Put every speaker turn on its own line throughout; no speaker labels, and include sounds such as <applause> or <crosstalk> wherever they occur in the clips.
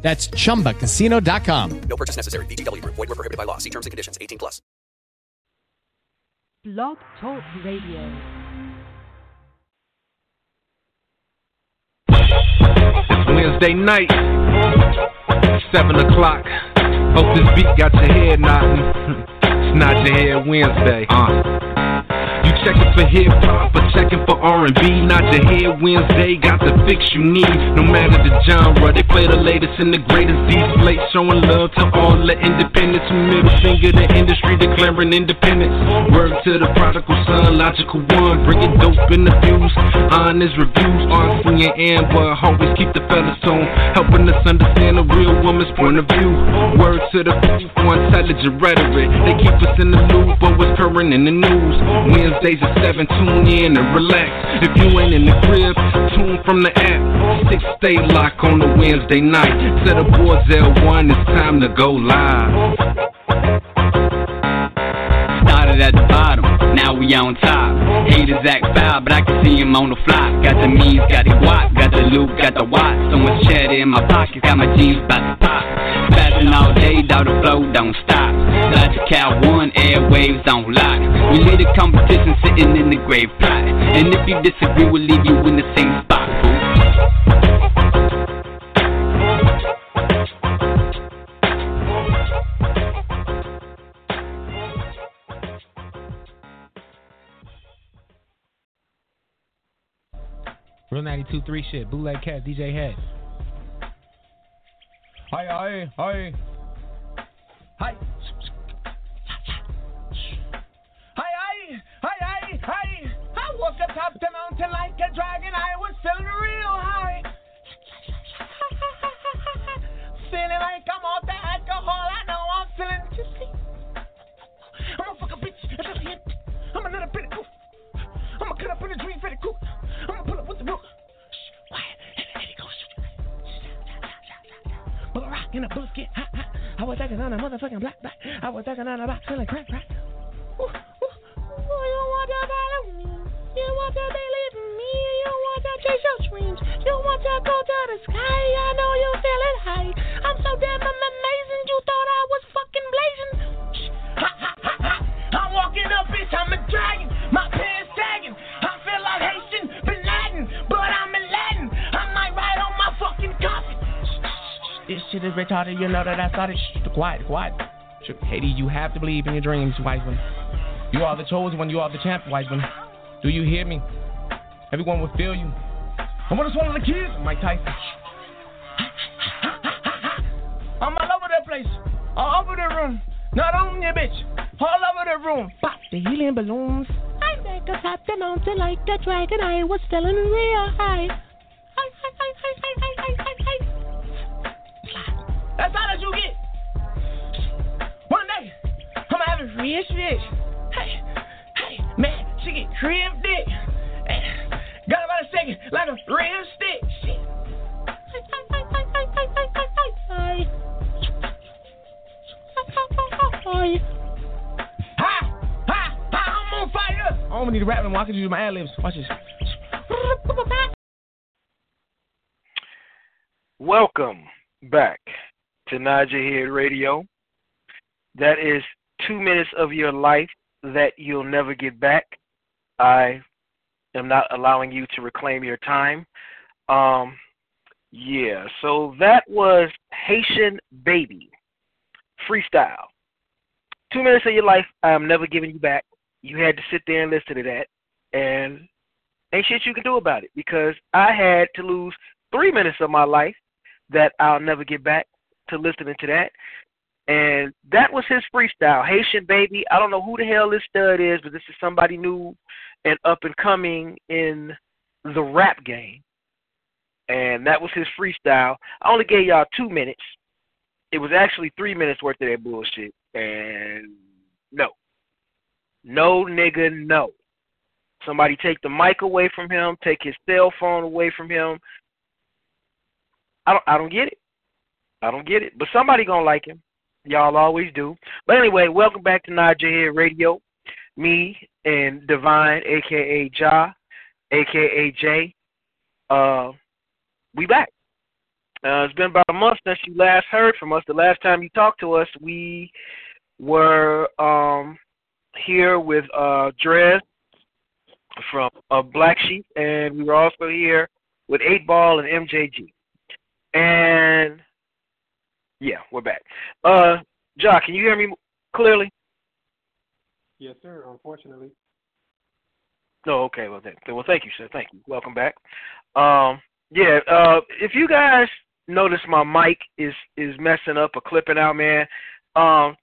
That's chumbacasino.com.
No purchase necessary. VGW Group. Void were prohibited by law. See terms and conditions. 18 plus.
Blog Talk Radio.
It's Wednesday night, 7 o'clock. Hope this beat got your head nodding. <laughs> it's nod your head Wednesday. Uh. You checking for hip hop or checking for R&B? Nod your head Wednesday, got the fix you need. No matter the genre, they play the latest and the greatest. These plates showing love to all the independents. Middle finger to industry declaring independence. Word to the prodigal son, logical one. Bringing dope in the fuse. Honest reviews, Arsenal and Amber. Always keep the fellas tone. Helping us understand a real woman's point of view. Word to the people, intelligent rhetoric. They keep us in the loop of what's current in the news. Wednesdays at 7, tune in and relax. If you ain't in the crib, tune from the app. Six stay lock on the Wednesday night. Set up boards L1, it's time to go live.
Started at the bottom, now we on top. Haters act foul, but I can see him on the fly. Got the means, got the guap, got the loop, got the watch. So much cheddar in my pockets, got my jeans about to pop. Spazzing all day, dog the flow don't stop. Logical one, airwaves on lock. We lead the competition sitting in the grave plot. And if you disagree, we'll leave you in the same spot.
Real 92.3 shit. Bootleg Cat, DJ Head. Hi, hi, hi. Hi.
Hi, hi, hi, hi, hi. I walked up top the mountain like a dragon. I was feeling real high. feeling like I'm off the alcohol. I know I'm feeling tipsy. I'm a fucking bitch. It's a hit. I'm a little bit of. I'm gonna cut up in a dream for the coop. I'm gonna pull and a bullet get hot, hot. I was thinking on a motherfucking black, black. I was thinking on a box feeling crack, crack. Ooh, ooh, ooh, you want to follow me? You want to believe in me? You want to chase your dreams? You want to go to the sky? I know you feeling high. I'm so damn amazing. You thought I was fucking blazing. Ha ha ha ha. I'm walking up, bitch. I'm a dragon. My pants sagging. I feel like Haitian Bin Laden, but I'm in Latin. I might ride on my fucking. This shit is retarded, you know that I started. Shh, quiet, quiet. Shh, Katie, you have to believe in your dreams, wise one. You are the chosen one, you are the champ, wise one. Do you hear me? Everyone will feel you. I'm just one of the kids, Mike Tyson. I'm all over the place, all over the room, not on your bitch, all over the room. Pop the helium balloons. I make a top the mountain like a dragon. I was feeling real high. High, high, high, high, high, high, high, high. That's all that you get. One day, I'ma have a real shit. Hey, hey, man, she get cribbed dick. Hey, got about a second, like a real stick. Shit. Hi, hi, hi, I'm on fire. I don't need to rap anymore. I can just use my ad libs. Watch this.
Welcome back to Naja Head Radio. That is two minutes of your life that you'll never get back. I am not allowing you to reclaim your time. Um, yeah, so that was Haitian Baby freestyle. Two minutes of your life I am never giving you back. You had to sit there and listen to that, and ain't shit you can do about it because I had to lose three minutes of my life that I'll never get back to listening to that. And that was his freestyle. Haitian baby. I don't know who the hell this stud is, but this is somebody new and up and coming in the rap game. And that was his freestyle. I only gave y'all two minutes. It was actually three minutes worth of that bullshit. And No No, nigga, no. Somebody take the mic away from him, take his cell phone away from him. I don't I don't get it. I don't get it. But somebody gonna like him. Y'all always do. But anyway, welcome back to Nod Head Radio. Me and Divine, aka Ja, aka Jay. Uh we back. Uh, it's been about a month since you last heard from us. The last time you talked to us, we were um, here with uh, from uh, Black Sheep, and we were also here with Eight Ball and MJG. And yeah, we're back. Uh, Jock, can you hear me clearly?
Yes, sir. Unfortunately.
No, oh, okay. Well, th- well, thank you, sir. Thank you. Welcome back. Um, yeah. Uh, if you guys notice my mic is is messing up or clipping out, man. Um,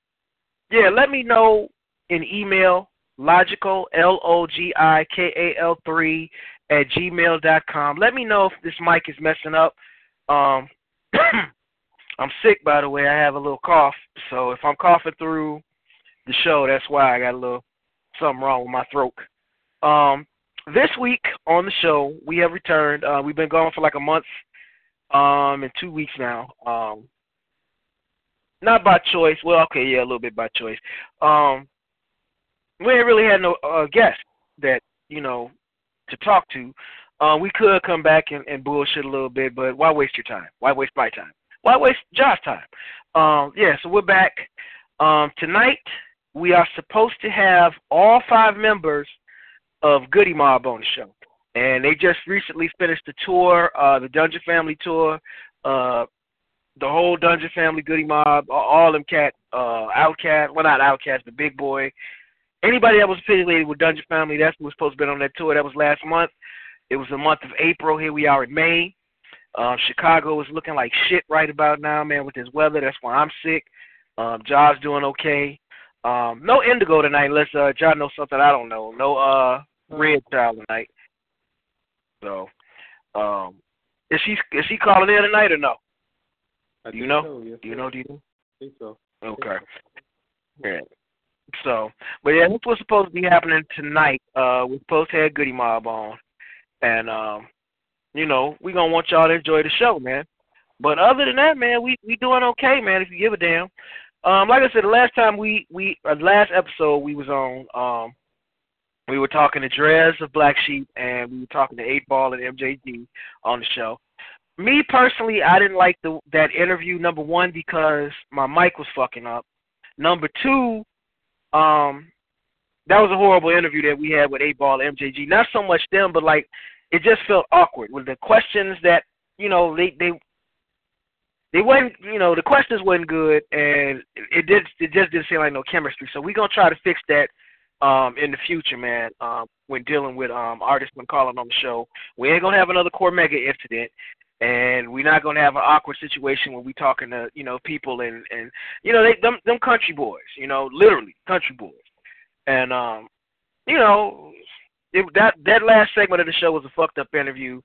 yeah, let me know in email logical l o g i k a l three at gmail dot com. Let me know if this mic is messing up. Um, <clears throat> I'm sick, by the way. I have a little cough, so if I'm coughing through the show, that's why I got a little something wrong with my throat. Um, this week on the show, we have returned. Uh, we've been gone for like a month um in two weeks now. Um not by choice. Well, okay, yeah, a little bit by choice. Um we ain't really had no uh guest that, you know, to talk to. Uh, we could come back and, and bullshit a little bit, but why waste your time? Why waste my time? Why waste Josh's time? Um, yeah, so we're back. Um, tonight we are supposed to have all five members of Goodie Mob on the show and they just recently finished the tour, uh, the Dungeon Family tour, uh, the whole Dungeon Family, Goodie Mob, all them cat, uh, Outkast, well not Outkast, the Big Boi, anybody that was affiliated with Dungeon Family, that's who was supposed to be on that tour. That was last month. It was the month of April. Here we are in May. Uh, Chicago is looking like shit right about now, man, with this weather. That's why I'm sick. Um, John's doing okay. Um, no Indigo tonight, unless uh, John knows something I don't know. No uh, Red Child tonight. So, um, is she is she calling in tonight or no? Do you know?
So, yes,
do you know? Do you know?
I think so.
Okay. Yeah. So, but yeah, this was supposed to be happening tonight. Uh, we're supposed to have Goodie Mob on, and um, you know, we gonna want y'all to enjoy the show, man. But other than that, man, we we doing okay, man. If you give a damn. Um, like I said, the last time we we uh, last episode we was on, um, we were talking to Dres of Black Sheep, and we were talking to Eight Ball and MJG on the show. Me personally, I didn't like the that interview. Number one, because my mic was fucking up. Number two, um, that was a horrible interview that we had with Eight Ball and MJG. Not so much them, but like it just felt awkward with the questions that you know they they they weren't you know the questions wasn't good and it did it just didn't seem like no chemistry. So we're gonna try to fix that um, in the future, man, um, when dealing with um, artists when calling on the show. We ain't gonna have another Cormega incident, and we're not gonna have an awkward situation when we talking to you know people and and you know they them them country boys, you know, literally country boys, and um, you know. It, that that last segment of the show was a fucked up interview,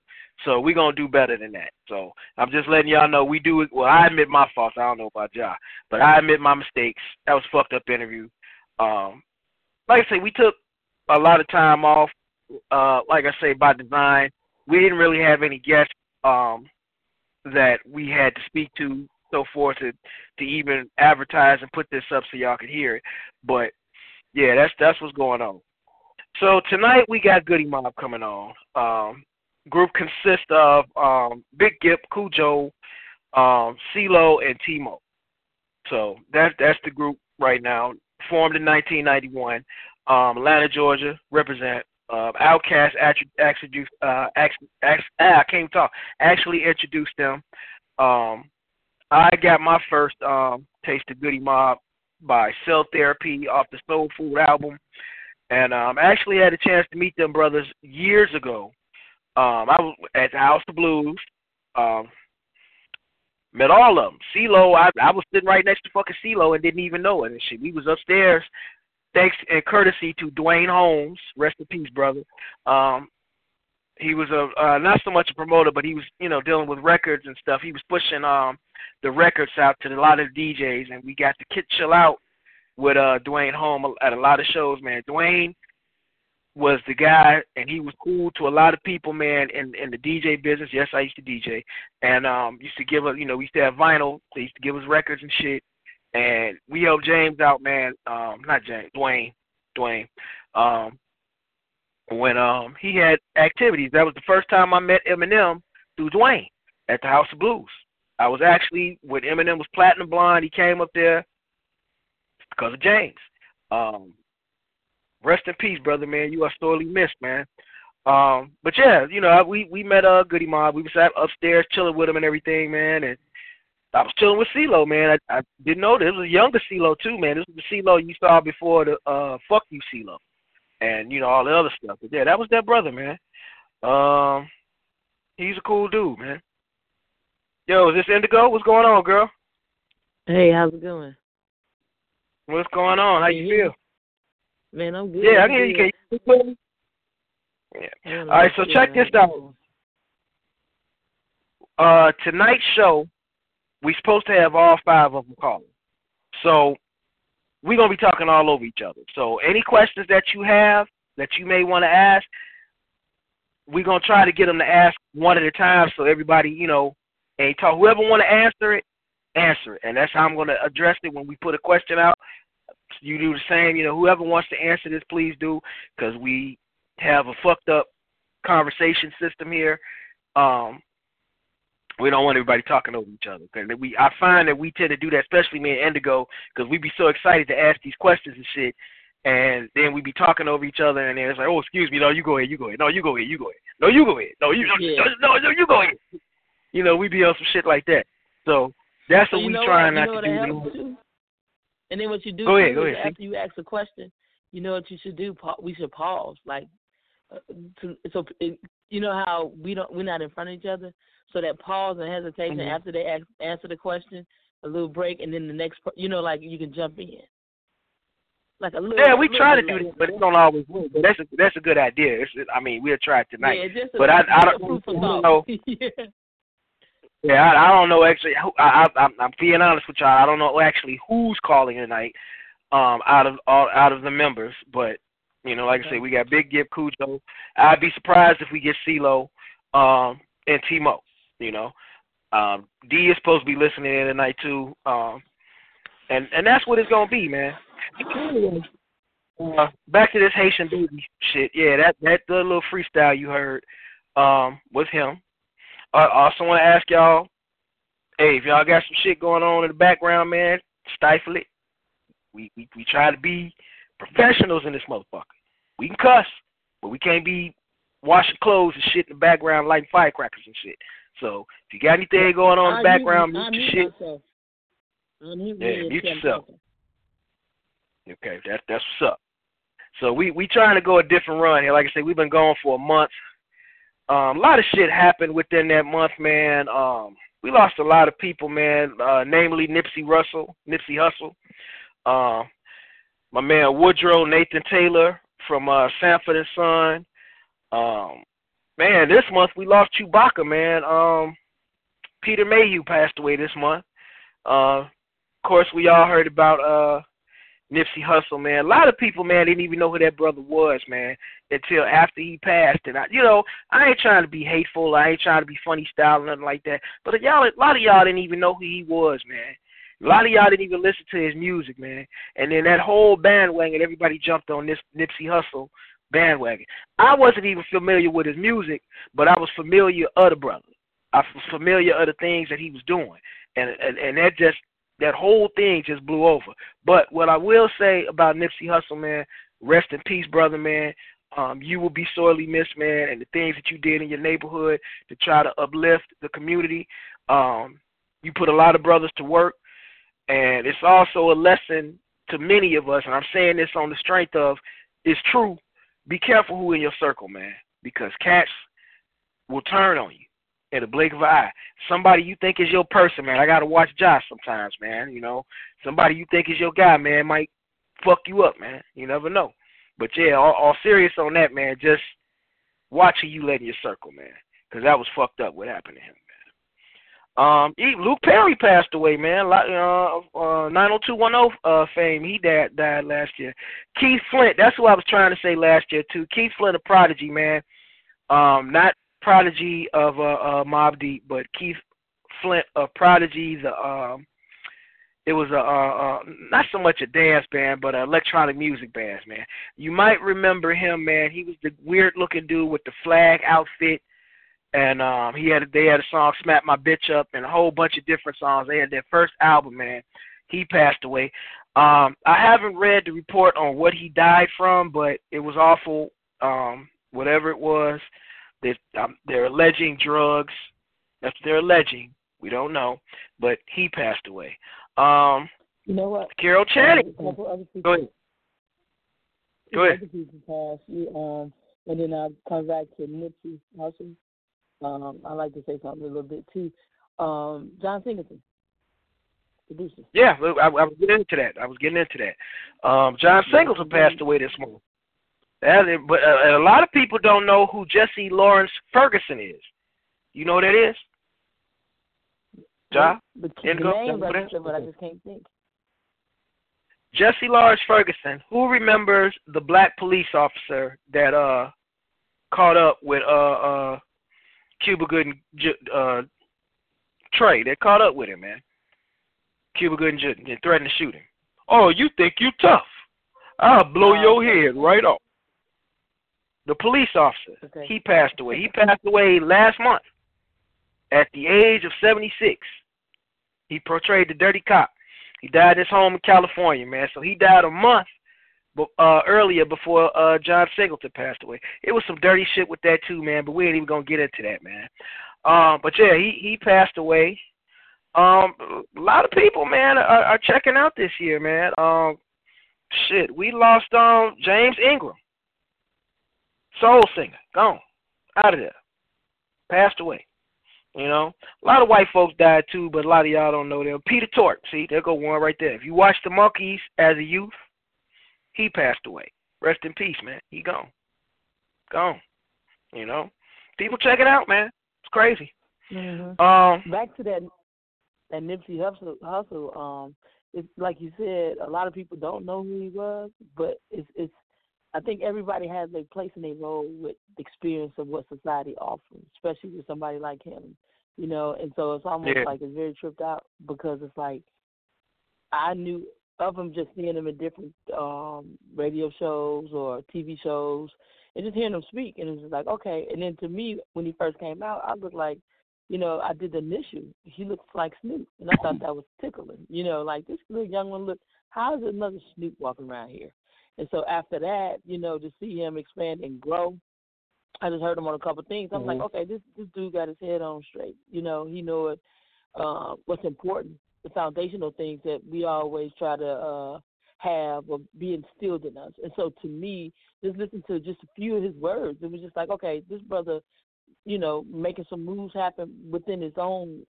so we're gonna do better than that. So I'm just letting y'all know we do it. Well, I admit my faults. I don't know about y'all, but I admit my mistakes. That was fucked up interview. Um, like I say, we took a lot of time off. Uh, like I say, by design, we didn't really have any guests um, that we had to speak to, so forth, to to even advertise and put this up so y'all could hear it. But yeah, that's that's what's going on. So tonight we got Goodie Mob coming on. Um, group consists of um, Big Gipp, Khujo, um, CeeLo, and T-Mo. So that's that's the group right now formed in 1991. Um, Atlanta, Georgia, represent. Uh, Outkast actually, actually, uh, actually, actually, I can't talk. Actually introduced them. Um, I got my first um, taste of Goodie Mob by Cell Therapy off the Soul Food album, and um, I actually had a chance to meet them brothers years ago. Um, I was at the House of Blues. Um, Met all of them. CeeLo, I I was sitting right next to fucking CeeLo and didn't even know it and shit. We was upstairs, thanks and courtesy to Dwayne Holmes, rest in peace, brother. Um, he was a uh, not so much a promoter, but he was you know dealing with records and stuff. He was pushing um the records out to a lot of DJs, and we got the Kid Chill Out with uh Dwayne home at a lot of shows, man. Dwayne was the guy, and he was cool to a lot of people, man, in in the DJ business. Yes, I used to DJ, and um used to give us, you know, we used to have vinyl. They used to give us records and shit, and we helped James out, man. Um, not James, Dwayne, Dwayne. Um, when um he had activities, that was the first time I met Eminem through Dwayne at the House of Blues. I was actually when Eminem was platinum blonde. He came up there because of James. Um, rest in peace, brother, man. You are sorely missed, man. Um, but yeah, you know, we we met uh Goodie Mob. We was up upstairs chilling with him and everything, man. And I was chilling with CeeLo, man. I, I didn't know this. Was a younger CeeLo too, man. This was the CeeLo you saw before the uh fuck you CeeLo, and you know all the other stuff. But yeah, that was that brother, man. Um, he's a cool dude, man. Yo, is this Indigo? What's going on, girl?
Hey, how's it going?
What's going on? How you feel?
Man, I'm good.
Yeah, I can hear you. Can you hear me? Yeah.
Man,
All right, so check this out. Uh, tonight's show, we're supposed to have all five of them calling. So we're gonna be talking all over each other. So any questions that you have that you may want to ask, we're gonna try to get them to ask one at a time, so everybody, you know, and talk. Whoever want to answer it, answer it, and that's how I'm gonna address it when we put a question out. You do the same. You know, whoever wants to answer this, please do, because we have a fucked up conversation system here. Um, we don't want everybody talking over each other. Cause we, I find that we tend to do that, especially me and Indigo, because we be so excited to ask these questions and shit, and then we be talking over each other, and then it's like, oh, excuse me, no, you go ahead, you go ahead, no, you go ahead, you go ahead, no, you go ahead, no, you,
Yeah.
no, no, you go ahead. You know, we be on some shit like that. So that's
So
what we trying not to do.
And then what you do
Go ahead, go
is
ahead,
after you ask a question, you know what you should do? Pa- We should pause, like, uh, to, so it, you know how we don't we're not in front of each other, so that pause and hesitation
Mhm.
after they ask, answer the question, a little break, and then the next, you know, like you can jump in, like a little.
Yeah, we try to do that, but it don't always work. But that's a that's a good idea. It's, I mean, we'll try it tonight.
Yeah, just a,
but I, I don't, I don't know. <laughs>
yeah.
Yeah, I, I don't know actually. Who, I, I, I'm, I'm being honest with y'all. I don't know actually who's calling tonight. Um, out of all out of the members, but you know, like I say, we got Big Gipp, Khujo. I'd be surprised if we get CeeLo, um, and T-Mo. You know, um, D is supposed to be listening in tonight too. Um, and and that's what it's gonna be, man. Uh, back to this Haitian baby shit. Yeah, that that the little freestyle you heard um, was him. I also want to ask y'all, hey, if y'all got some shit going on in the background, man, stifle it. We we we try to be professionals in this motherfucker. We can cuss, but we can't be washing clothes and shit in the background, lighting firecrackers and shit. So if you got anything going on in the background,
mute,
mute your shit.
myself. I mute
Yeah, mute yourself. Okay, that's that's what's up. So we we trying to go a different run here. Like I said, we've been going for a month. Um, a lot of shit happened within that month, man. Um, we lost a lot of people, man. Uh, namely Nipsey Russell, Nipsey Hussle. Uh, my man Woodrow Nathan Taylor from uh, Sanford and Son. Um, man, this month we lost Chewbacca, man. Um, Peter Mayhew passed away this month. Uh, of course, we all heard about uh, Nipsey Hussle, man. A lot of people, man, didn't even know who that brother was, man, until after he passed. And I, you know, I ain't trying to be hateful. I ain't trying to be funny style or nothing like that. But y'all, a lot of y'all didn't even know who he was, man. A lot of y'all didn't even listen to his music, man. And then that whole bandwagon, everybody jumped on this Nipsey Hussle bandwagon. I wasn't even familiar with his music, but I was familiar of the brother. I was familiar of the things that he was doing, and and, and that just that whole thing just blew over. But what I will say about Nipsey Hussle, man, rest in peace, brother, man. Um, you will be sorely missed, man, and the things that you did in your neighborhood to try to uplift the community. Um, you put a lot of brothers to work, and it's also a lesson to many of us. And I'm saying this on the strength of it's true. Be careful who in your circle, man, because cats will turn on you in a blink of an eye. Somebody you think is your person, man. I gotta watch Josh sometimes, man. You know, somebody you think is your guy, man, might fuck you up, man. You never know. But yeah, all, all serious on that, man. Just watch who you let in your circle, man, because that was fucked up what happened to him, man? Um, Luke Perry passed away, man. Uh, uh, 90210 uh, fame. He died died last year. Keith Flint. That's who I was trying to say last year too. Keith Flint, a prodigy, man. Um, not prodigy of uh, uh Mobb Deep, but Keith Flint, a prodigy. The um, it was a uh, uh, not so much a dance band, but an electronic music band, man. You might remember him, man. He was the weird looking dude with the flag outfit and um he had they had a song "Smack My Bitch Up" and a whole bunch of different songs. They had their first album, man. He passed away. Um, I haven't read the report on what he died from, but it was awful. Um, whatever it was, they um, they're alleging drugs. That's what they're alleging. We don't know, but he passed away. Um,
You know what?
Carol Channing.
Um,
Go ahead. Go ahead.
Other people passed. You, um, and then I'll come back to Nipsey Hussle. Um, I like to say something a little bit too. Um, John Singleton, producer.
Yeah, I, I was getting into that. I was getting into that. Um, John Singleton passed away this morning. That but uh, a lot of people don't know who Jesse Lawrence Ferguson is. You know who that is? Ja?
The, the name registered, but I just can't think.
Jesse Lawrence Ferguson. Who remembers the black police officer that uh caught up with uh uh Cuba Gooding uh Trey? That caught up with him, man. Cuba Gooding and threatened to shoot him. Oh, you think you tough? I'll blow your head right off. The police officer.
Okay.
He passed away. He passed away last month at the age of 76. He portrayed the dirty cop. He died at his home in California, man. So he died a month uh, earlier before uh, John Singleton passed away. It was some dirty shit with that too, man. But we ain't even gonna get into that, man. Um, but yeah, he he passed away. Um, a lot of people, man, are, are checking out this year, man. Um, shit, we lost um James Ingram, soul singer, gone, out of there, passed away. You know, a lot of white folks died too, but a lot of y'all don't know them. Peter Tork, see, there go one right there. If you watch the Monkees as a youth, he passed away. Rest in peace, man. He gone, gone. You know, people check it out, man. It's crazy.
Mm-hmm.
Um,
Back to that that Nipsey Hussle, hustle um, it's like you said, a lot of people don't know who he was, but it's it's. I think everybody has their place and their role with the experience of what society offers, especially with somebody like him, you know. And so it's almost
Yeah.
like it's very tripped out because it's like I knew of him just seeing him in different um radio shows or TV shows and just hearing him speak and it was just like okay and then to me when he first came out I looked like you know I did the initial he looks like Snoop and I thought <clears throat> that was tickling you know like this little young one look how is another Snoop walking around here and so after that you know to see him expand and grow I just heard him on a couple of things I'm like
Mhm.
okay this this dude got his head on straight you know he know it uh, what's important the foundational things that we always try to uh have or be instilled in us. And so to me, just listen to just a few of his words, it was just like, okay, this brother, you know, making some moves happen within his own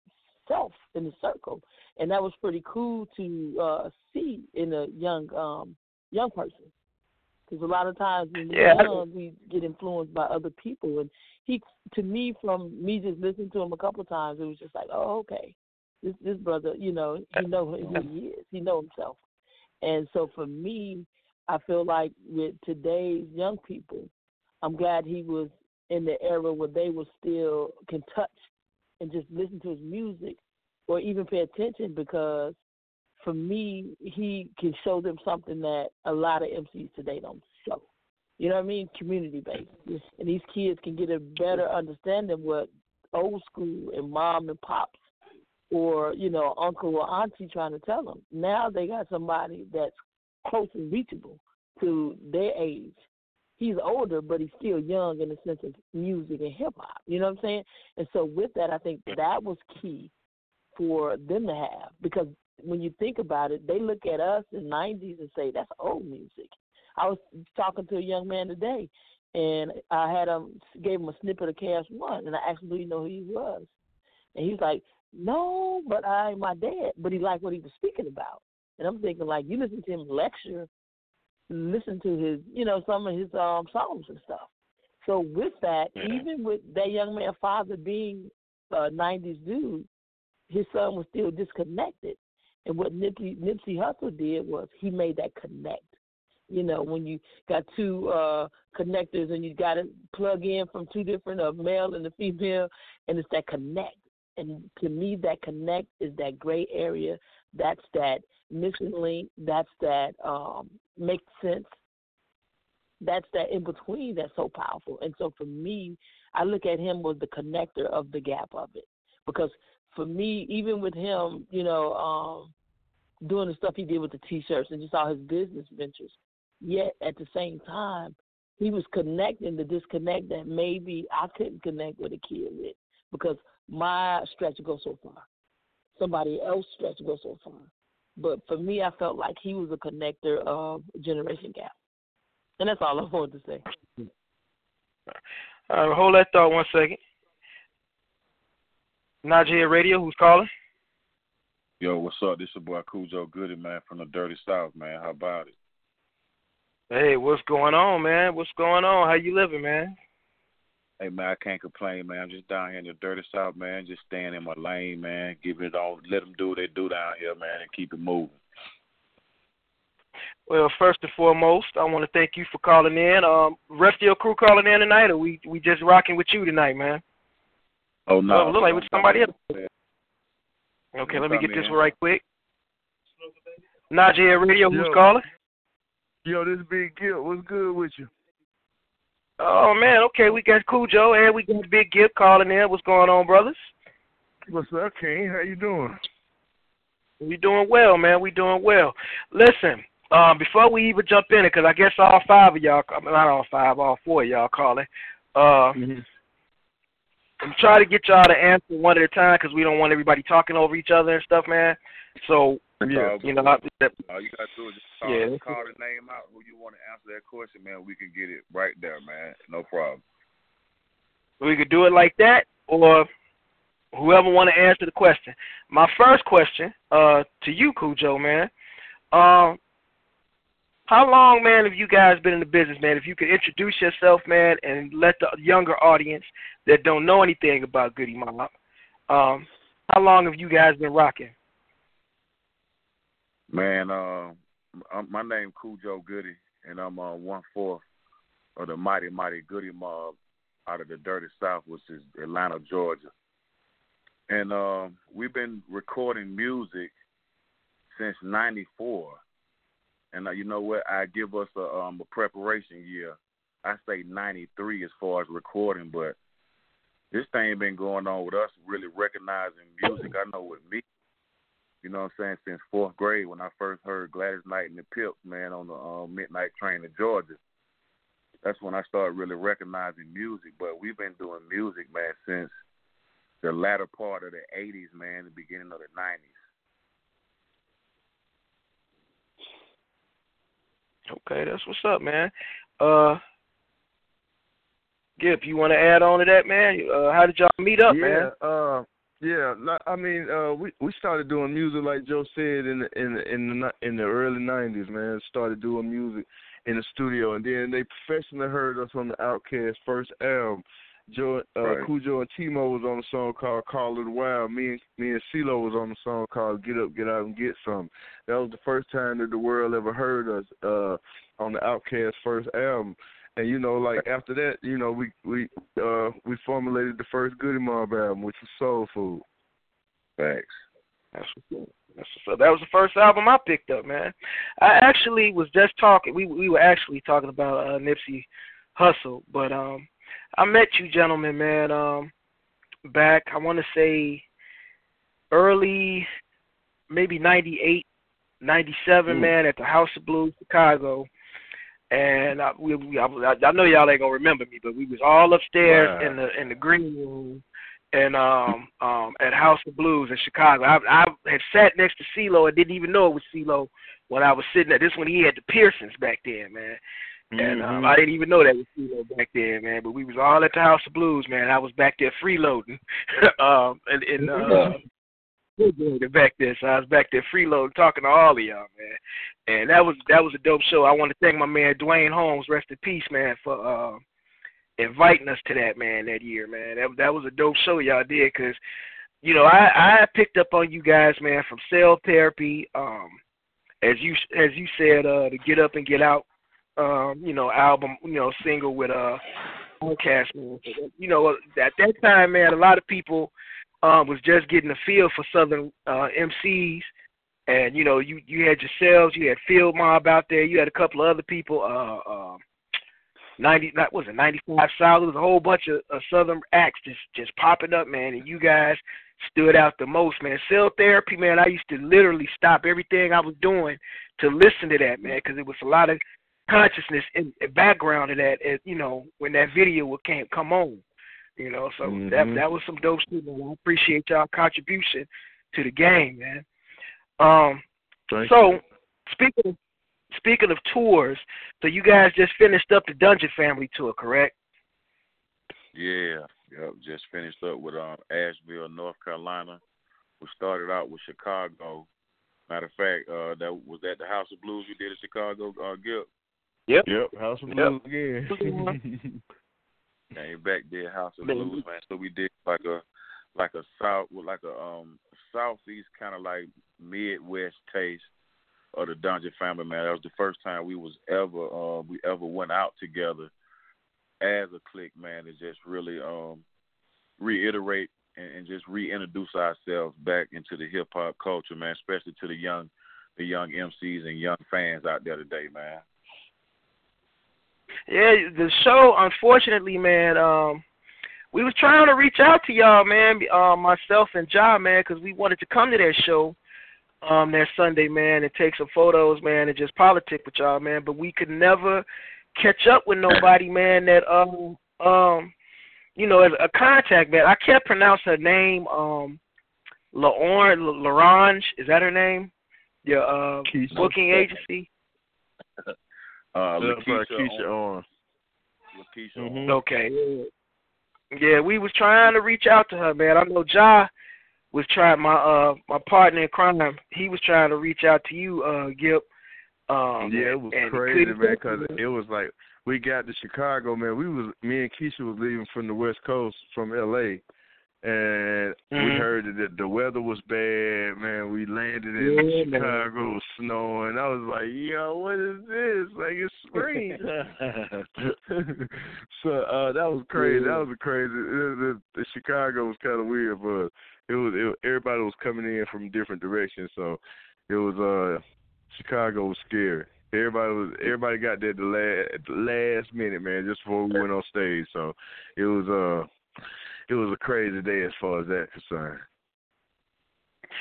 self in the circle. And that was pretty cool to uh see in a young um young person. Because a lot of times when we're
Yeah,
young, we get influenced by other people. And he, to me, from me just listening to him a couple of times, it was just like, oh, okay, this this brother, you know, he know who he is. He know himself. And so for me, I feel like with today's young people, I'm glad he was in the era where they were still can touch and just listen to his music or even pay attention because for me, he can show them something that a lot of MCs today don't show. You know what I mean? Community based. And these kids can get a better understanding what old school and mom and pops or, you know, uncle or auntie trying to tell them. Now they got somebody that's close and reachable to their age. He's older, but he's still young in the sense of music and hip hop. You know what I'm saying? And so with that, I think that was key for them to have because when you think about it, they look at us in '90s and say that's old music. I was talking to a young man today, and I had him gave him a snippet of KRS-One, and I asked him, "Do you know who he was?" And he's like, "No, but I my dad." But he liked what he was speaking about, and I'm thinking like, you listen to him lecture, listen to his, you know, some of his um songs and stuff. So with that, even with that young man father being a '90s dude, his son was still disconnected. And what Nipsey Nipsey Hussle did was he made that connect. You know, when you got two uh connectors and you got to plug in from two different uh, male and the female, and it's that connect. And to me, that connect is that gray area. That's that missing link. That's that um makes sense. That's that in between that's so powerful. And so for me, I look at him as the connector of the gap of it. Because for me, even with him, you know, um, doing the stuff he did with the t-shirts and just all his business ventures, yet at the same time, he was connecting the disconnect that maybe I couldn't connect with a kid with because my stretch goes so far. Somebody else stretch goes so far. But for me, I felt like he was a connector of Generation Gap. And that's all I wanted to say.
All right, hold that thought one second. Najee Radio, who's calling?
Yo, what's up? This is your boy Khujo Goodie, man, from the Dirty South, man. How about it?
Hey, what's going on, man? What's going on? How you living, man?
Hey man, I can't complain, man. I'm just down here in the dirty south, man. Just staying in my lane, man. Giving it all, let them do what they do down here, man, and keep it moving.
Well, first and foremost, I want to thank you for calling in. Um, rest of your crew calling in tonight, or we we just rocking with you tonight, man?
Oh no,
Oh, look like with somebody else. Okay, let me get this one right quick. Najee Radio, who's calling?
Yo, this Big Gipp. What's good with you?
Oh man, okay, we got Khujo and we got Big Gipp calling in. What's going on, brothers?
What's up, King? How you doing?
We doing well, man. We doing well. Listen, um, before we even jump in it, because I guess all five of y'all, I mean, not all five, all four of y'all calling. Uh, I'm trying to get y'all to answer one at a time because we don't want everybody talking over each other and stuff, man. So,
Yeah.
you know, I, that,
All you gotta do is just call,
Yeah,
call the name out who you want to answer that question, man. We can get it right there, man. No problem.
we could do it like that, or whoever want to answer the question. My first question uh, to you, Khujo, man. Um, how long, man, have you guys been in the business, man? If you could introduce yourself, man, and let the younger audience that don't know anything about Goodie Mob, um, how long have you guys been rocking?
Man, uh, my name Khujo Goodie, and I'm uh, one fourth of the mighty mighty Goodie Mob out of the Dirty South, which is Atlanta, Georgia. And uh, we've been recording music since '94. And uh, you know what? I give us a, um, a preparation year. I say '93 as far as recording, but this thing been going on with us really recognizing music. I know with me, you know what I'm saying, since fourth grade when I first heard Gladys Knight and the Pips, man, on the uh, midnight train to Georgia. That's when I started really recognizing music. But we've been doing music, man, since the latter part of the 80s, man, the beginning of the 90s.
Okay, that's what's up, man. Uh, Gipp, you want to add on to that, man? Uh, how did y'all meet up,
yeah,
man?
uh, yeah. I mean, uh, we we started doing music like Joe said in the in the in the in the early '90s. Man, started doing music in the studio, and then they professionally heard us on the Outkast first album. Joe, uh,
Right.
Khujo and T-Mo was on a song called "Call of da Wild." Me and me and CeeLo was on a song called "Get Up, Get Out, and Get Some." That was the first time that the world ever heard us uh, on the Outkast first album. And you know, like after that, you know, we we uh we formulated the first Goodie Mob album, which was Soul Food.
Thanks.
That's what's up. That's what's up. That was the first album I picked up, man. I actually was just talking. We we were actually talking about uh, Nipsey Hussle, but um, I met you gentlemen, man. Um, back I want to say early, maybe '98, '97,
Mm.
man, at the House of Blues, Chicago. And I, we, we, I, I know y'all ain't gonna remember me, but we was all upstairs
Wow.
in the in the green room, and um um at House of Blues in Chicago. I I had sat next to CeeLo and didn't even know it was CeeLo when I was sitting there. This when he had the Pearsons back then, man. And um,
Mhm.
I didn't even know that was CeeLo back then, man. But we was all at the House of Blues, man. I was back there freeloading, <laughs> um, and, and uh, <laughs> back there. So I was back there freeloading, talking to all of y'all, man. And that was that was a dope show. I want to thank my man Dwayne Holmes, rest in peace, man, for uh, inviting us to that, man, that year, man. That that was a dope show y'all did, cause you know, I I picked up on you guys, man, from cell therapy. Um, as you as you said, uh, the Get Up and Get Out, um, you know, album, you know, single with uh, Outkast. You know, at that time, man, a lot of people um was just getting a feel for Southern uh, MCs, and you know, you you had yourselves, you had Field Mob out there, you had a couple of other people, uh. uh ninety that was it ninety five South. There was a whole bunch of, of southern acts just just popping up, man, and you guys stood out the most, man. Cell therapy, man. I used to literally stop everything I was doing to listen to that, man, because it was a lot of consciousness in the background of that. As, you know, when that video would came come on, you know. So
Mhm.
that that was some dope shit, man. I appreciate y'all contribution to the game, man. Um,
Thank
so
you.
speaking of, speaking of tours, so you guys just finished up the Dungeon Family tour, correct?
Yeah, yep. Just finished up with um Asheville, North Carolina. We started out with Chicago. Matter of fact, uh, that was at the House of Blues we did in Chicago. Uh, Gipp
Yep.
Yep. House of
Yep.
Blues again.
came <laughs> back did House of
Man.
Blues, man. So we did like a like a south like a um southeast kind of like midwest taste of the Dungeon Family, man. That was the first time we was ever uh we ever went out together as a clique, man, to just really um reiterate and, and just reintroduce ourselves back into the hip hop culture, man, especially to the young the young MCs and young fans out there today, man.
Yeah, the show, unfortunately, man, um, we was trying to reach out to y'all, man, uh, myself and John, man, because we wanted to come to that show um that Sunday, man, and take some photos, man, and just politic with y'all, man. But we could never catch up with nobody, <coughs> man, that um um you know, as a contact, man. I can't pronounce her name, um Laurent Larange, is that her name? Your uh
Keisha.
booking agency? <laughs>
Uh
That's
Lakeisha on,
on.
Lakeisha
Mhm.
on.
Okay. Yeah, we was trying to reach out to her, man. I know Ja was trying my uh my partner in crime. He was trying to reach out to you, uh Gipp. Um
yeah, it was crazy,
couldn't
man, because
you.
it was like we got to Chicago, man. We was me and Keisha was leaving from the West Coast from L.A. and we
Mhm.
heard that the- the weather was bad, man. We landed in
Yeah.
Chicago, it was snowing. I was like, yo, what is this? Like it's spring. <laughs> <laughs> so uh that was crazy. That was crazy. The, the Chicago was kind of weird, but it was it, everybody was coming in from different directions, so it was uh Chicago was scary. Everybody was everybody got there the last the last minute, man, just before we went on stage. So it was uh it was a crazy day as far as that concerned.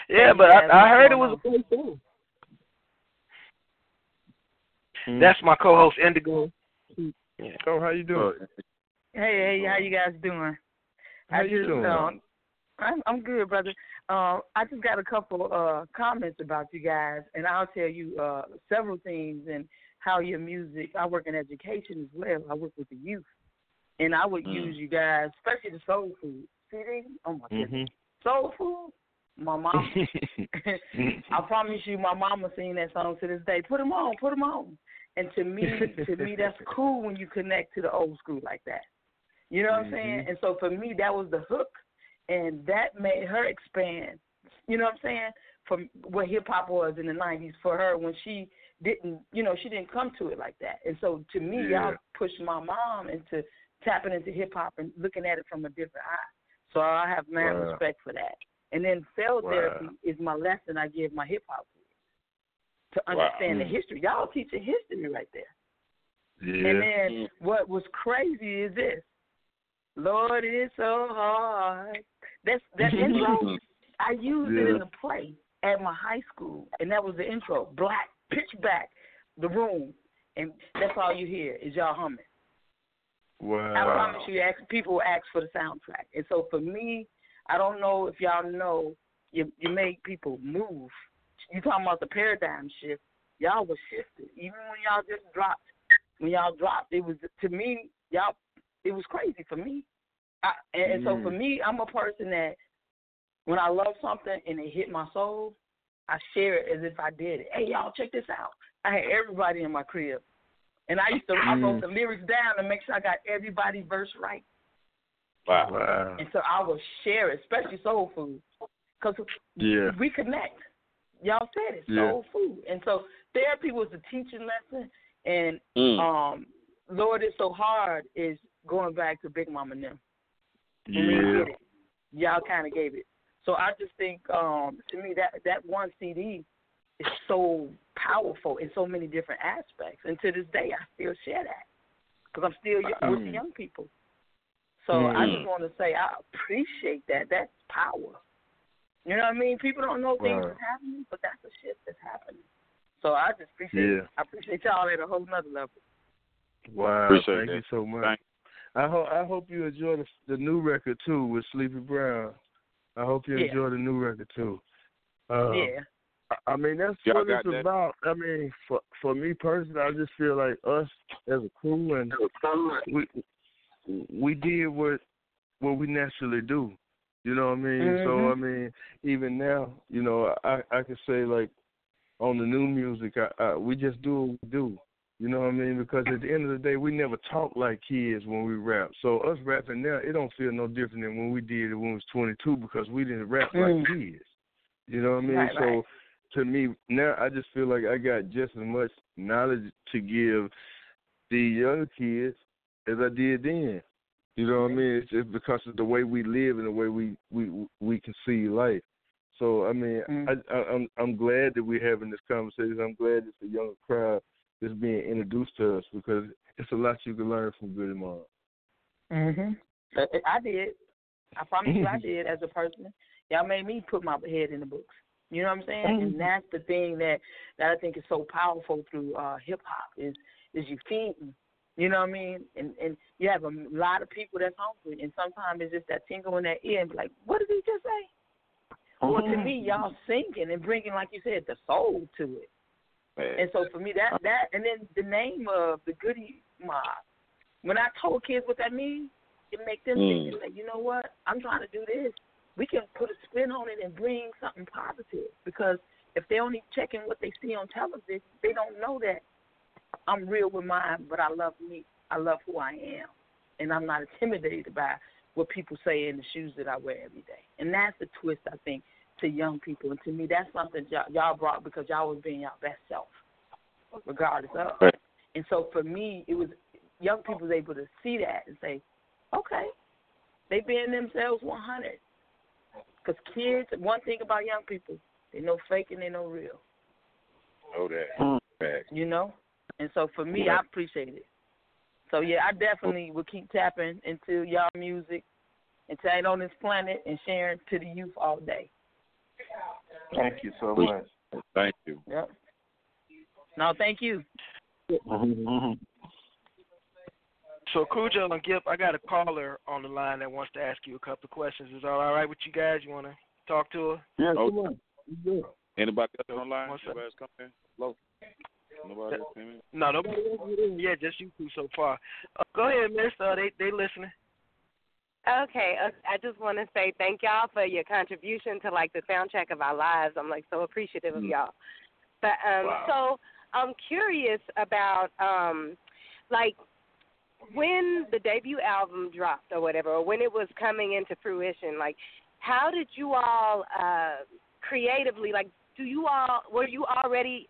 Yeah, but I, I heard it was a great thing.
Hmm.
That's my co host Indigo. Yeah.
Oh, how you doing?
Hey, hey, how you guys doing?
How
I
you
just,
doing?
Um, I'm I'm good, brother. Uh, I just got a couple uh comments about you guys, and I'll tell you uh several things and how your music. I work in education as well. I work with the youth, and I would
Mm.
use you guys, especially the soul food. See, they, oh my goodness,
Mhm.
soul food. My mom, <laughs> <laughs> I promise you, my mama sing that song to this day. Put them on, put them on. And to me, to me, that's <laughs> cool when you connect to the old school like that. You know what I'm saying?
Mhm.
And so for me, that was the hook, and that made her expand. You know what I'm saying? From what hip hop was in the '90s for her when she didn't, you know, she didn't come to it like that. And so to me,
Yeah.
y'all pushed my mom into tapping into hip hop and looking at it from a different eye. So I have mad
Wow.
respect for that. And then cell
Wow.
therapy is my lesson I give my hip hop kids to
Wow.
understand the
Mm.
history. Y'all teaching history right there.
Yeah.
And then what was crazy is this. Lord, it's so hard. That's that <laughs> intro. I used it in
Yeah.
the play at my high school, and that was the intro. Black, pitch back, the room, and that's all you hear is y'all humming.
Wow.
I promise you, ask, people ask for the soundtrack, and so for me, I don't know if y'all know, you you make people move. You talking about the paradigm shift? Y'all was shifted, even when y'all just dropped. When y'all dropped, it was to me, y'all, it was crazy for me. I, and, and so for
Mm.
me, I'm a person that when I love something and it hit my soul, I share it as if I did it. Hey, y'all, check this out. I had everybody in my crib, and I used to I wrote
Mm.
the lyrics down to make sure I got everybody verse right.
Wow.
And so I will share it, especially soul food, because
Yeah.
we connect. Y'all said it,
Yeah.
soul food. And so therapy was a teaching lesson, and
Mm.
um, Lord, it's so hard is going back to Big Mama and them.
Yeah.
y'all kind of gave it. So I just think, um, to me, that that one CD is so powerful in so many different aspects, and to this day, I still share that because I'm still y- with the
Mm.
young people. So I
Mm.
just want to say I appreciate that. That's power. You know what I mean? People don't know things
Right.
are happening, but that's the shit that's happening. So I just appreciate
Yeah.
I appreciate y'all at a whole nother level.
Wow,
Appreciate
thank
that.
you so much.
Thank
I hope I hope you enjoy the the new record too with Sleepy Brown. I hope you
Yeah.
enjoy the new record too. Uh,
yeah.
I- mean that's
Y'all
what it's
that?
about. I mean, for for me personally, I just feel like us as a crew and we we did what what we naturally do. You know what I mean? So
Mhm.
I mean, even now, you know, I I can say like on the new music, I, I we just do what we do. You know what I mean? Because at the end of the day, we never talk like kids when we rap. So us rapping now, it don't feel no different than when we did it when we was 22 because we didn't rap
Mm.
like kids. You know what I mean?
Right,
so
right.
To me now, I just feel like I got just as much knowledge to give the younger kids as I did then. You know what I mean? It's just because of the way we live and the way we we we can see life. So I mean,
Mm.
I, I, I'm I'm glad that we're having this conversation. I'm glad it's a younger crowd that's being introduced to us because it's a lot you can learn from Goodie Mob.
Mhm. I, I did. I promise you, I <laughs> did as a person. Y'all made me put my head in the books. You know what I'm saying? And that's the thing that that I think is so powerful through uh hip hop is is you feeding. You know what I mean? And and you have a lot of people that's hungry, and sometimes it's just that tingle in their ear and be like, "What did he just say?" Or to me, y'all singing and bringing, like you said, the soul to it. And so for me, that that and then the name of the Goodie Mob. When I told kids what that means, it make them think and say, you know what? I'm trying to do this. We can put a spin on it and bring something positive. Because if they're only checking what they see on television, they don't know that I'm real with mine, but I love me. I love who I am, and I'm not intimidated by what people say in the shoes that I wear every day. And that's the twist I think to young people, and to me, that's something y'all, y'all brought because y'all was being y'all best self, regardless of.
Right.
And so for me, it was young people was able to see that and say, okay, they being themselves 100. Because kids, one thing about young people, they know fake and they know real.
Know that. Mm. Fact.
You know, and so for me, I appreciate it. So yeah, I definitely will keep tapping into y'all music and staying on this planet and sharing to the youth all day.
Thank you so much.
Thank you.
Yep. No, thank you. Mm-hmm, mm-hmm.
So Khujo and Gipp, I got a caller on the line that wants to ask you a couple of questions. Is that all right with you guys? You want to talk to her?
Yeah,
Oh.
come on. Yeah.
Anybody else on
the line?
Anybody else come in? Hello? Nobody else came in?
No, nobody else get. Yeah, just you two so far. Uh, go ahead, Miss. Uh, they they listening.
Okay, uh, I just want to say thank y'all for your contribution to like the soundtrack of our lives. I'm like so appreciative of y'all. But um so I'm curious about um like when the debut album dropped or whatever, or when it was coming into fruition, like how did you all uh creatively like do you all were you already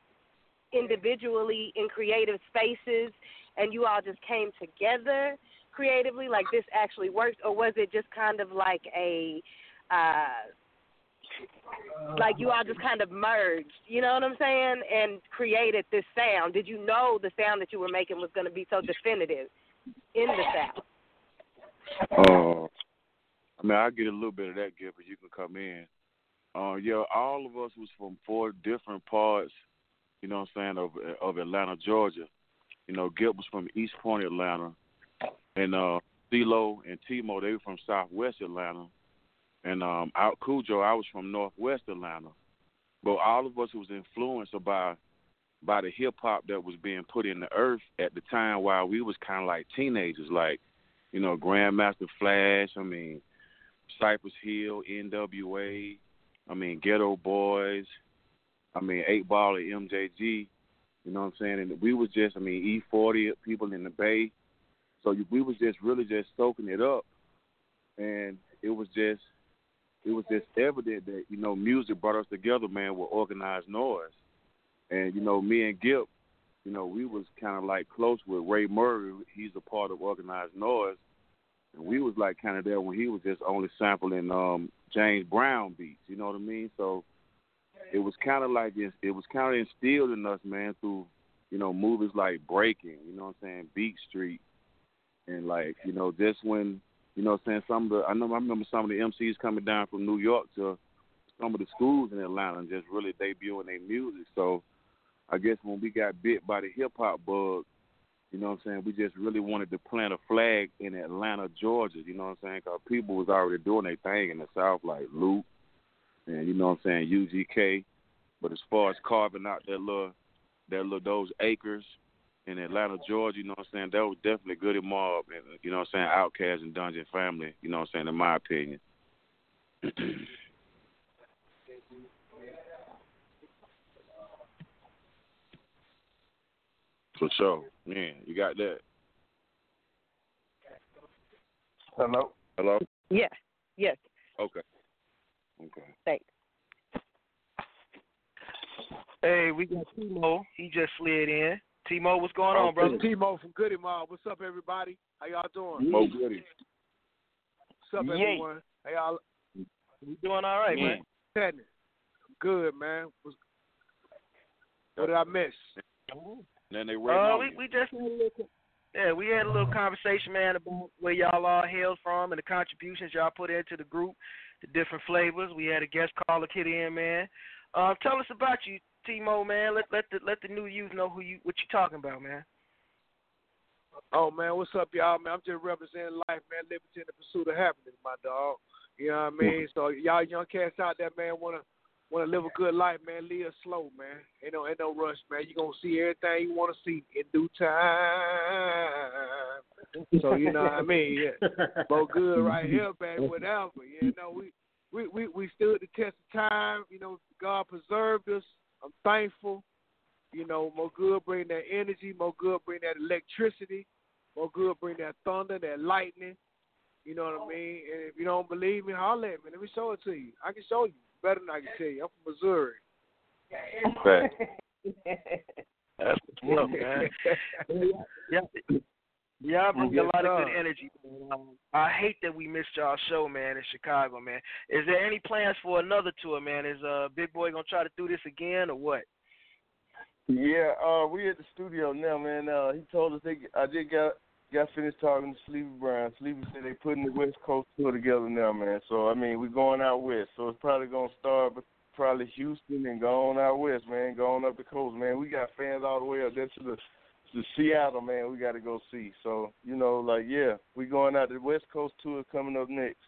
individually in creative spaces and you all just came together creatively? Like this actually works or was it just kind of like a uh like you all just kind of merged you know what i'm saying and created this sound? Did you know the sound that you were making was going to be so definitive in the south
Uh, I mean, I get a little bit of that, Gipp, but you can come in. Uh, yeah, all of us was from four different parts, you know what I'm saying, of of Atlanta, Georgia. You know, Gipp was from East Point, Atlanta, and uh, CeeLo and T-Mo they were from Southwest Atlanta, and um, out Khujo I was from Northwest Atlanta. But all of us was influenced by by the hip hop that was being put in the earth at the time while we was kind of like teenagers, like you know Grandmaster Flash. I mean Cypress Hill, N.W.A. I mean Geto Boys. I mean Eight Ball and MJG. You know what I'm saying? And we was just, I mean E40 people in the Bay. So we was just really just soaking it up. and it was just it was just evident that you know music brought us together, man, with Organized Noize, and you know me and Gipp, you know we was kind of like close with Ray Murray. He's a part of Organized Noize, and we was like kind of there when he was just only sampling um James Brown beats. You know what I mean? So it was kind of like it, it was kind of instilled in us, man, through you know movies like Breaking. You know what I'm saying? Beat Street, and like you know just when you know what I'm saying some of the I know I remember some of the MCs coming down from New York to some of the schools in Atlanta just really debuting their music. So I guess when we got bit by the hip hop bug, you know what I'm saying, we just really wanted to plant a flag in Atlanta, Georgia. You know what I'm saying? Because people was already doing their thing in the South, like Luke and you know what I'm saying, UGK. But as far as carving out that little that little those acres in Atlanta, Georgia, you know what I'm saying, that was definitely Goodie Mob and you know what I'm saying, Outkast and Dungeon Family, you know what I'm saying, in my opinion. <clears throat> For sure. Man, you got that.
Hello?
Hello?
Yes. Yes.
Okay. Okay.
Thanks.
Hey, we got T-Mo. He just slid in. T-Mo, what's going on, brother?
T-Mo from Goodie Mob. What's up, everybody? How y'all doing?
Mo Goodie.
What's up,
Yay.
everyone? How y'all?
We doing all right, man.
Happening? Good, man. What's- What did I miss?
Then they
Uh,
read
we we just had a little, yeah, we had a little conversation, man, about where y'all all hails from and the contributions y'all put into the group, the different flavors. We had a guest caller kid in, man. Uh, tell us about you, T-Mo, man. Let let the let the new youth know who you what you talking about, man.
Oh man, what's up, y'all? Man, I'm just representing life, man. Liberty in the pursuit of happiness, my dog. You know what I mean? So y'all young cats out there, man, wanna wanna live a good life, man. Live slow, man. Ain't no ain't no rush, man. You gonna see everything you wanna see in due time. So you know what I mean? Yeah. <laughs> More good right here, man. Whatever. You know, we we we we stood the test of time. You know, God preserved us. I'm thankful. You know, more good bring that energy, more good bring that electricity, more good bring that thunder, that lightning. You know what I mean? And if you don't believe me, holler at me. Let me show it to you. I can show you better than I can tell you. I'm from Missouri. Okay. <laughs>
That's what's up, man. yeah, y'all bring
Yes,
a lot of good energy. Man. Um, I hate that we missed y'all show, man, in Chicago, man. Is there any plans for another tour, man? Is uh Big Boi gonna try to do this again or what?
Yeah, uh, we at the studio now, man. Uh, he told us they. I did got got finished talking to Sleepy Brown. Sleepy said they putting the West Coast tour together now, man. So I mean, we're going out west. So it's probably gonna start with probably Houston and go on out west, man. Going up the coast, man. We got fans all the way up there to the to Seattle, man. We got to go see. So you know, like yeah, we going out the West Coast tour coming up next.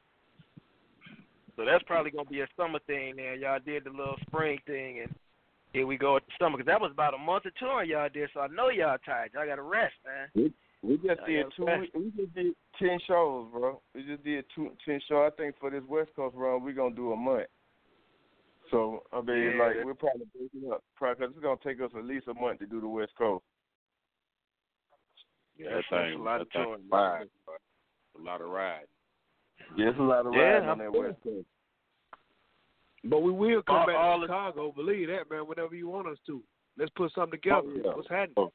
So that's probably gonna be a summer thing, man. Y'all did the little spring thing, and here we go at the summer. Cause that was about a month of touring y'all did, so I know y'all tired. Y'all got to rest, man.
We just
oh,
did two. We just did ten shows, bro. We just did two, ten shows. I think for this West Coast run, we're gonna do a month. So I mean,
Yeah.
like we're probably breaking up, probably because it's gonna take us at least a month to do the West Coast.
Yeah,
that
that's, that's
thing,
a lot
that
of
thing
touring.
ride, a lot of ride.
Yeah, it's a lot of
Yeah,
riding on that. West Coast.
But we will come
All-
back
all
to
the-
Chicago. Believe that, man. Whenever you want us to. Let's put something oh, together.
yeah.
What's happening?
Oh,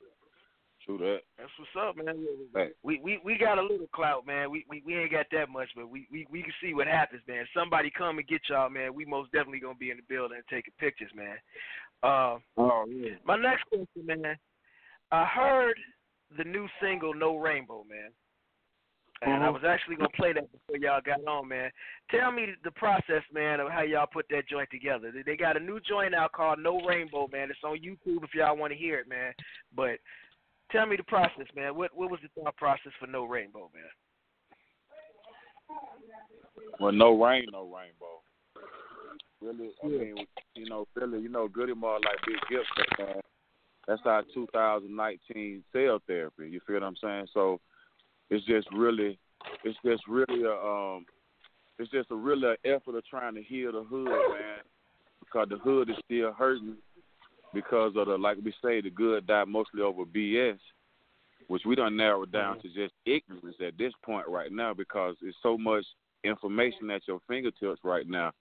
True that.
That's what's up, man.
Hey.
We we we got a little clout, man. We we we ain't got that much, but we we we can see what happens, man. Somebody come and get y'all, man. We most definitely gonna be in the building and taking pictures, man. Uh,
Oh yeah.
my next question, man. I heard the new single "No Rainbow," man, and I
Mhm.
was actually gonna play that before y'all got on, man. Tell me the process, man, of how y'all put that joint together. They got a new joint out called "No Rainbow," man. It's on YouTube if y'all want to hear it, man. But tell me the process, man. What what was the thought process for "No Rainbow," man?
Well, no rain, no rainbow. Really, I mean, you know, really, you know, Goodie Mob like Big Gipp, man. That's our 2019 cell therapy. You feel what I'm saying? So it's just really, it's just really a, um, it's just a really effort of trying to heal the hood, man, because the hood is still hurting because of the, like we say, the good die mostly over BS, which we don't narrow down mm-hmm. to just ignorance at this point right now because it's so much information at your fingertips right now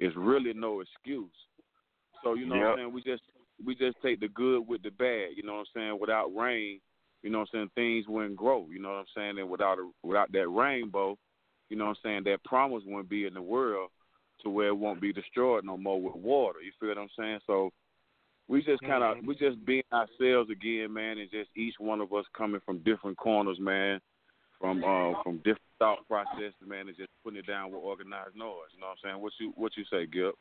It's really no excuse. So you know what I'm saying? We just we just take the good with the bad. You know what I'm saying? Without rain, you know what I'm saying? Things wouldn't grow. You know what I'm saying? And without a, without that rainbow, you know what I'm saying? That promise wouldn't be in the world to where it won't be destroyed no more with water. You feel what I'm saying? So we just kind of we just being ourselves again, man, and just each one of us coming from different corners, man, from uh from different thought processes, man, and just putting it down with Organized Noize. You know what I'm saying? What you what you say, Gipp?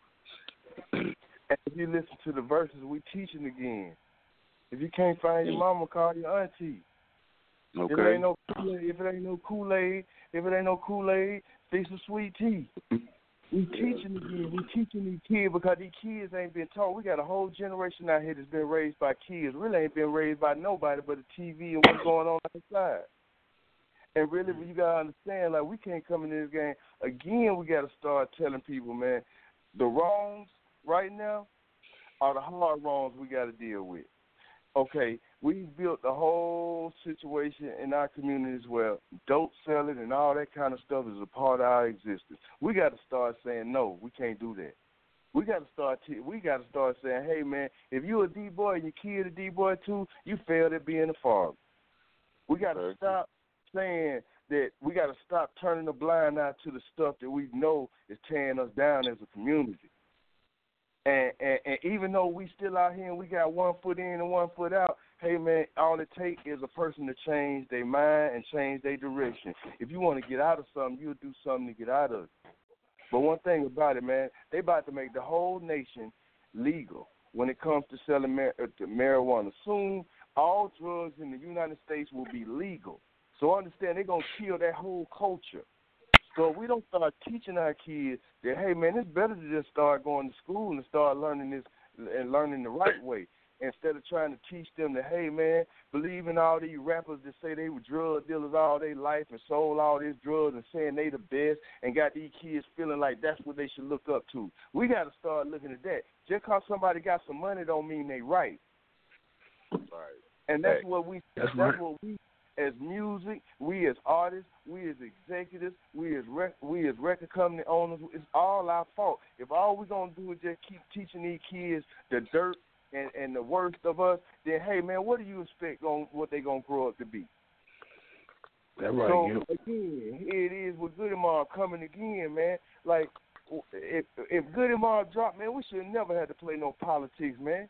<clears throat>
And if you listen to the verses, we teaching again. If you can't find your mama, call your auntie. Okay. If it ain't no Kool-Aid, if it ain't no Kool Aid, if it ain't no Kool Aid, fix some sweet tea. <laughs> We teaching again. We teaching these kids because these kids ain't been taught. We got a whole generation out here that's been raised by kids. Really ain't been raised by nobody but the TV and what's going on outside. And really, mm. you gotta understand, like we can't come in this game again. We gotta start telling people, man, the wrongs right now are the hard wrongs we got to deal with. Okay, we built the whole situation in our community as well. Dope selling and all that kind of stuff is a part of our existence. We got to start saying no. We can't do that. We got to start. T- we got to start saying, hey man, if you a D boy and your kid a D boy too, you failed at being a father. We got to stop saying that. We got to stop turning a blind eye to the stuff that we know is tearing us down as a community. And, and and even though we still out here and we got one foot in and one foot out, hey man, all it takes is a person to change their mind and change their direction. If you want to get out of something, you'll do something to get out of it. But one thing about it, man, they about to make the whole nation legal when it comes to selling mar- uh, to marijuana. Soon, all drugs in the United States will be legal. So understand they're gonna kill that whole culture. So if we don't start teaching our kids that, hey man, it's better to just start going to school and start learning this and learning the right way instead of trying to teach them that, hey man, believe in all these rappers that say they were drug dealers all their life and sold all these drugs and saying they the best and got these kids feeling like that's what they should look up to. We got to start looking at that. Just cause somebody got some money don't mean they right.
Right.
And that's
Hey,
what we
that's
that's,
right.
what we as music, we as artists, we as executives, we as rec- we as record company owners, it's all our fault. If all we're gonna do is just keep teaching these kids the dirt and, and the worst of us, then hey man, what do you expect on what they gonna grow up to be?
That right,
so
Gipp.
again, here it is with Goodie Mob coming again, man. Like if if Goodie Mob dropped, man, we should never have to play no politics, man.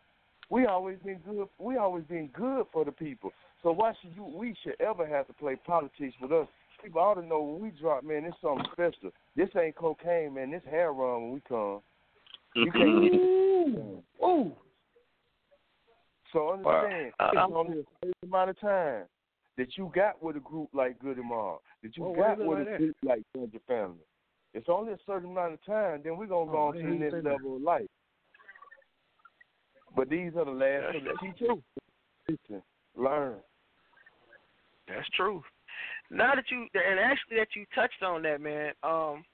We always been good. We always been good for the people. So why should you? We should ever have to play politics with us? People ought to know when we drop, man. It's something special. This ain't cocaine, man. This hair run when we come. You can't <laughs> get it. Ooh. So understand,
Wow.
it's only a certain amount of time that you got with a group like Goodie Mob, that you
Well,
got with
minute.
a group like Georgia Family. It's only a certain amount of time, then we're gonna go
Oh,
on to the next
said that.
level of life. But these are the last of the
That's
teachers. Learn.
That's true. Now that you and actually that you touched on that, man. Um,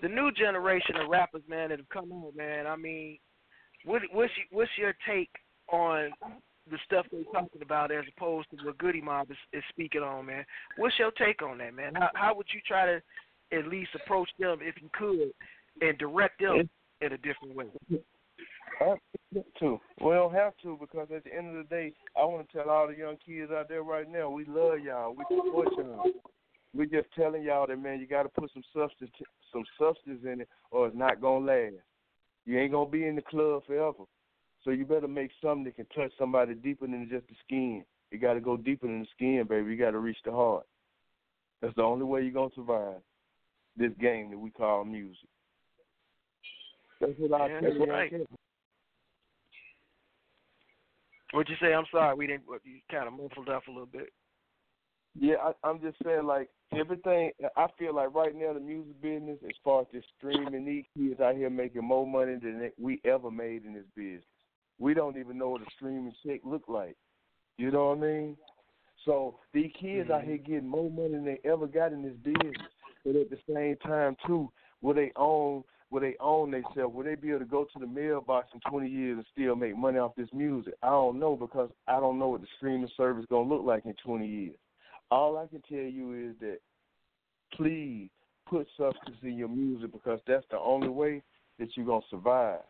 the new generation of rappers, man, that have come out, man. I mean, what what's what's your take on the stuff they're talking about as opposed to what Goodie Mob is, is speaking on, man? What's your take on that, man? How how would you try to at least approach them if you could and direct them in a different way?
I have to. We don't have to because at the end of the day, I want to tell all the young kids out there right now, we love y'all. We support y'all. We're just telling y'all that man, you got to put some substance, some substance in it, or it's not gonna last. You ain't gonna be in the club forever. So you better make something that can touch somebody deeper than just the skin. You got to go deeper than the skin, baby. You got to reach the heart. That's the only way you're gonna survive this game that we call music. That's what I
Yeah,
tell
that's
you.
right. What'd you say? I'm sorry, we didn't. You kind of muffled up a little bit.
Yeah, I, I'm just saying, like everything. I feel like right now the music business, as far as this streaming, these kids out here making more money than we ever made in this business. We don't even know what a streaming check look like. You know what I mean? So these kids out here mm-hmm. getting more money than they ever got in this business. But at the same time, too, will they own? Will they own themselves? Will they be able to go to the mailbox in 20 years and still make money off this music? I don't know because I don't know what the streaming service gonna look like in 20 years. All I can tell you is that please put substance in your music because that's the only way that you're gonna survive.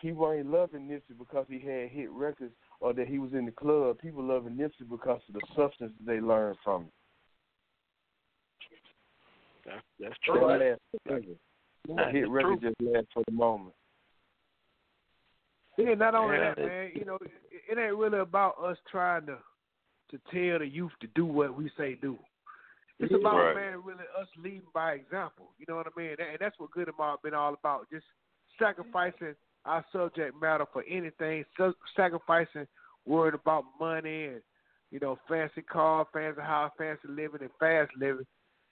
People ain't loving Nipsey because he had hit records or that he was in the club. People loving Nipsey because of the substance that they learned from him.
That's, that's true.
lasts forever. A
That's
hit
the
record
truth.
just lasts for the moment.
Yeah, not only
Yeah.
that, man. You know, it, it ain't really about us trying to to tell the youth to do what we say do. It's about
Right.
man, really us leading by example. You know what I mean? And that's what Goodie Mob been all about. Just sacrificing our subject matter for anything. So, sacrificing worrying about money and you know fancy car, fancy house, fancy living, and fast living.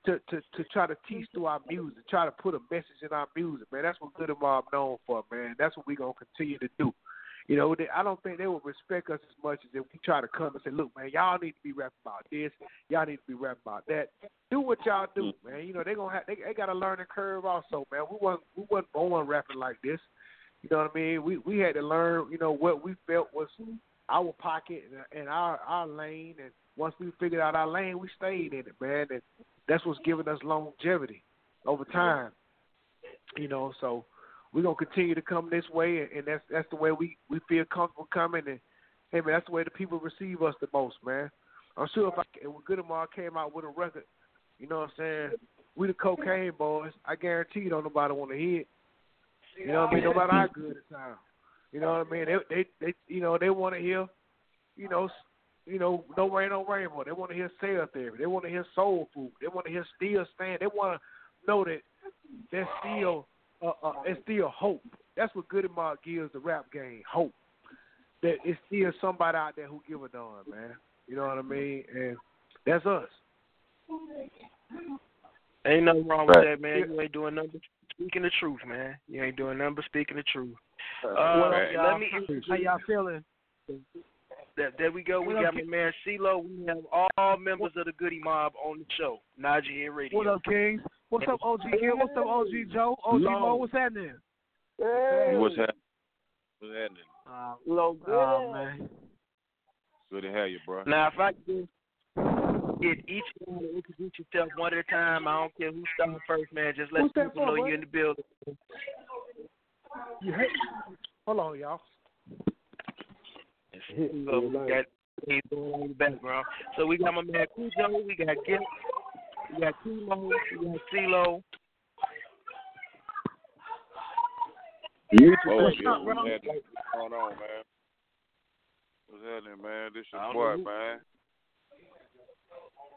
To, to to try to teach through our music, try to put a message in our music, man. That's what Goodie Mob known for, man. That's what we gonna continue to do. You know, they, I don't think they would respect us as much as if we try to come and say, "Look, man, y'all need to be rapping about this, y'all need to be rapping about that." Do what y'all do, man. You know, they gonna have they, they got a learning curve also, man. We wasn't we wasn't born rapping like this. You know what I mean? We we had to learn, you know, what we felt was our pocket and, and our our lane. And once we figured out our lane, we stayed in it, man. And that's what's giving us longevity over time. You know, so we're gonna continue to come this way, and, and that's that's the way we we feel comfortable coming. And hey, man, that's the way the people receive us the most, man. I'm sure if I if Goodie Mob came out with a record, you know what I'm saying? We the cocaine boys. I guarantee you, don't nobody want to hear it. You know what I mean? No matter how good it sounds. You know what I mean? They they, they you know they want to hear, you know, you know, no rain, no rainbow. They want to hear cell therapy. They want to hear soul food. They want to hear still stand. They want to know that there's still uh, uh, there's still hope. That's what Good and gives the rap game hope. That it's still somebody out there who give a darn, man. You know what I mean? And that's us.
Ain't nothing wrong with that, man. You ain't doing nothing but speaking the truth, man. You ain't doing nothing but speaking the truth. Uh,
What up, y'all?
let me
How y'all feeling?
that there we go. We
What
got
up,
my man CeeLo. We have all members of the Goodie Mob on the show. Nod Ya Head Radio.
What up, Kings? What's up, OG Hill? What's up, OG Joe? OG
Low.
Mo? What's happening?
What's happening? What's happening?
Uh,
Low good.
oh man.
Good to have you, bro.
Now, if I could just get each one to introduce yourself one at a time, I don't care who starts first, man. Just let
Who's
people
for,
know
boy?
you're in the building.
You hate Hold on, y'all.
So we got things going on in the background. So we got my man Khujo, we got Gipp, we got T-Mo, we got CeeLo.
Oh,
What's
yeah,
up,
what's happening? What's going on, man? What's happening, man? This
I
your
don't
boy,
know.
man.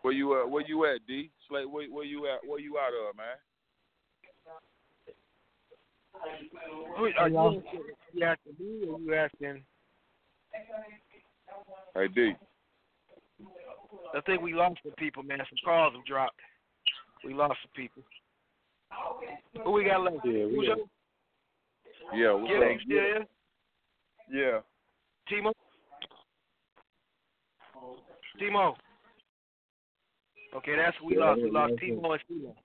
Where you at? Where you at, D? Slate, where, where you at? Where you out of, man?
Who- Are you, you asking me or you asking?
Hey, D.
I think we lost some people, man. Some calls have dropped. We lost some people. Who we got left?
Yeah, we
Khujo?
Yeah, what's
Gipp,
up?
you still here?
Yeah.
T-Mo? T-Mo. Okay, that's who we
Yeah,
lost. We lost
yeah.
T-Mo and T-Mo.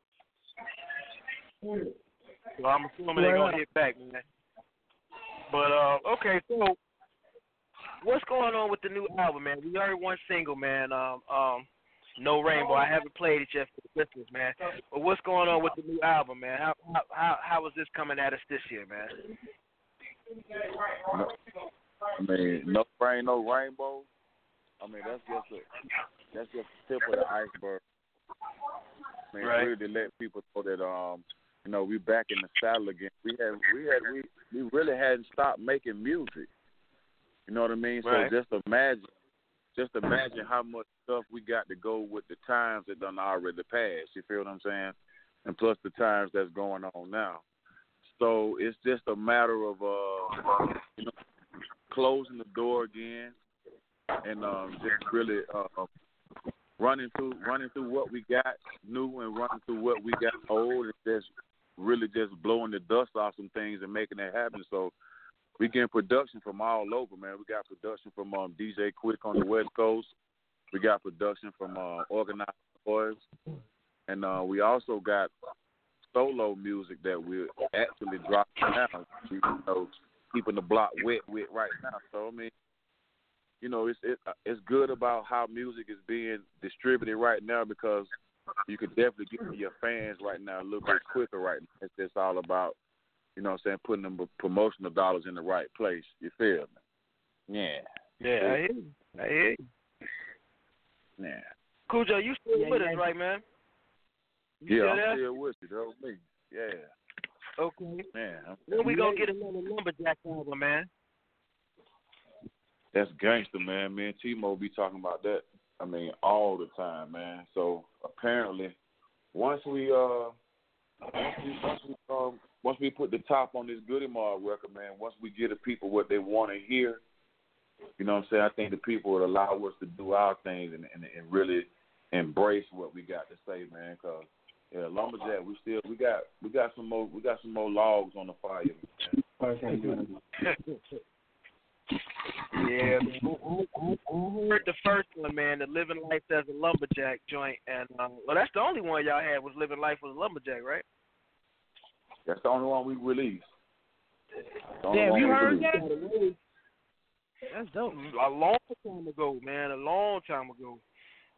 So I'm assuming they're gonna hit back, man. But uh, okay, so what's going on with the new album, man? We heard one single, man. Um, um, No Rainbow. I haven't played it yet for the listeners, man. But what's going on with the new album, man? How how how, how is this coming at us this year, man?
I mean, no rain, no rainbow. I mean, that's just a that's just the tip of the iceberg. I mean,
Right.
really to let people know that um, you know, we back in the saddle again. We had we had we we really hadn't stopped making music. You know what I mean?
Right.
So just imagine just imagine how much stuff we got to go with the times that done already passed. You feel what I'm saying? And plus the times that's going on now. So it's just a matter of uh, you know, closing the door again, and um, just really uh, running through running through what we got new and running through what we got old, and just really just blowing the dust off some things and making it happen. So we getting production from all over, man. We got production from um, DJ Quik on the West Coast. We got production from uh, Organized Noize, and uh, we also got solo music that we're actually dropping now. You know, keeping the block wet, wet right now. So I mean, you know, it's it, it's good about how music is being distributed right now because you could definitely get to your fans right now a little bit quicker right now. It's just all about, you know what I'm saying, putting them promotional dollars in the right place. You feel me? Yeah.
Yeah, I hear you. I hear you.
Yeah.
Khujo, you still
Yeah,
with
yeah.
us, right, man? You
Yeah, I'm
there?
still with you. That was me. Yeah.
Okay.
Man, I'm-
When we gonna get another lumberjack album, man?
That's gangster, man. Me and T-Mo be talking about that. I mean, all the time, man. So apparently, once we uh, once we once we um, once we put the top on this Goodie Mob record, man. Once we give the people what they want to hear, you know what I'm saying. I think the people would allow us to do our things and and, and really embrace what we got to say, man. Cause yeah, lumberjack, we still we got we got some more we got some more logs on the fire. Man. <laughs>
Yeah, man. I, I, I heard the first one, man, the Living Life as a Lumberjack joint, and um, well, that's the only one y'all had was Living Life as a Lumberjack, right?
That's the only one we released. The
Damn, you heard
released.
that? That's dope.
A long time ago, man, a long time ago.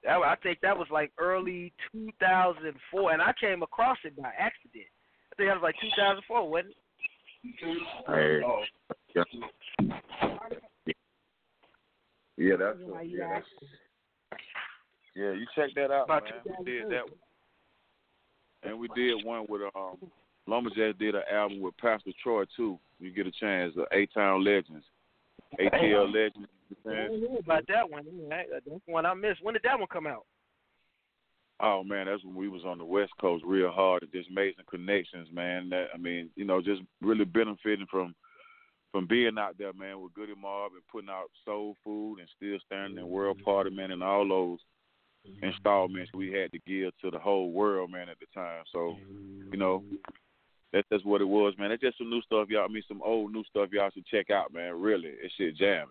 That I think that was like early 2004, and I came across it by accident. I think that was like 2004, wasn't it?
Hey. Yeah. Yeah, that's a, yeah, that's, yeah. You check that out, man. We did that, one. and we did one with um Lumberjack did an album with Pastor Troy too. You get a chance, the A Town Legends, ATL Legends.
I
Man.
don't know about that one. man. That's one I missed. When did that one come out?
Oh man, that's when we was on the West Coast real hard and just made some connections, man. That I mean, you know, just really benefiting from from being out there, man, with Goodie Mob and putting out soul food and still standing in World Party, man, and all those installments we had to give to the whole world, man, at the time. So, you know, that's that's what it was, man. That's just some new stuff, y'all. I mean, some old new stuff y'all should check out, man. Really, it's shit jamming.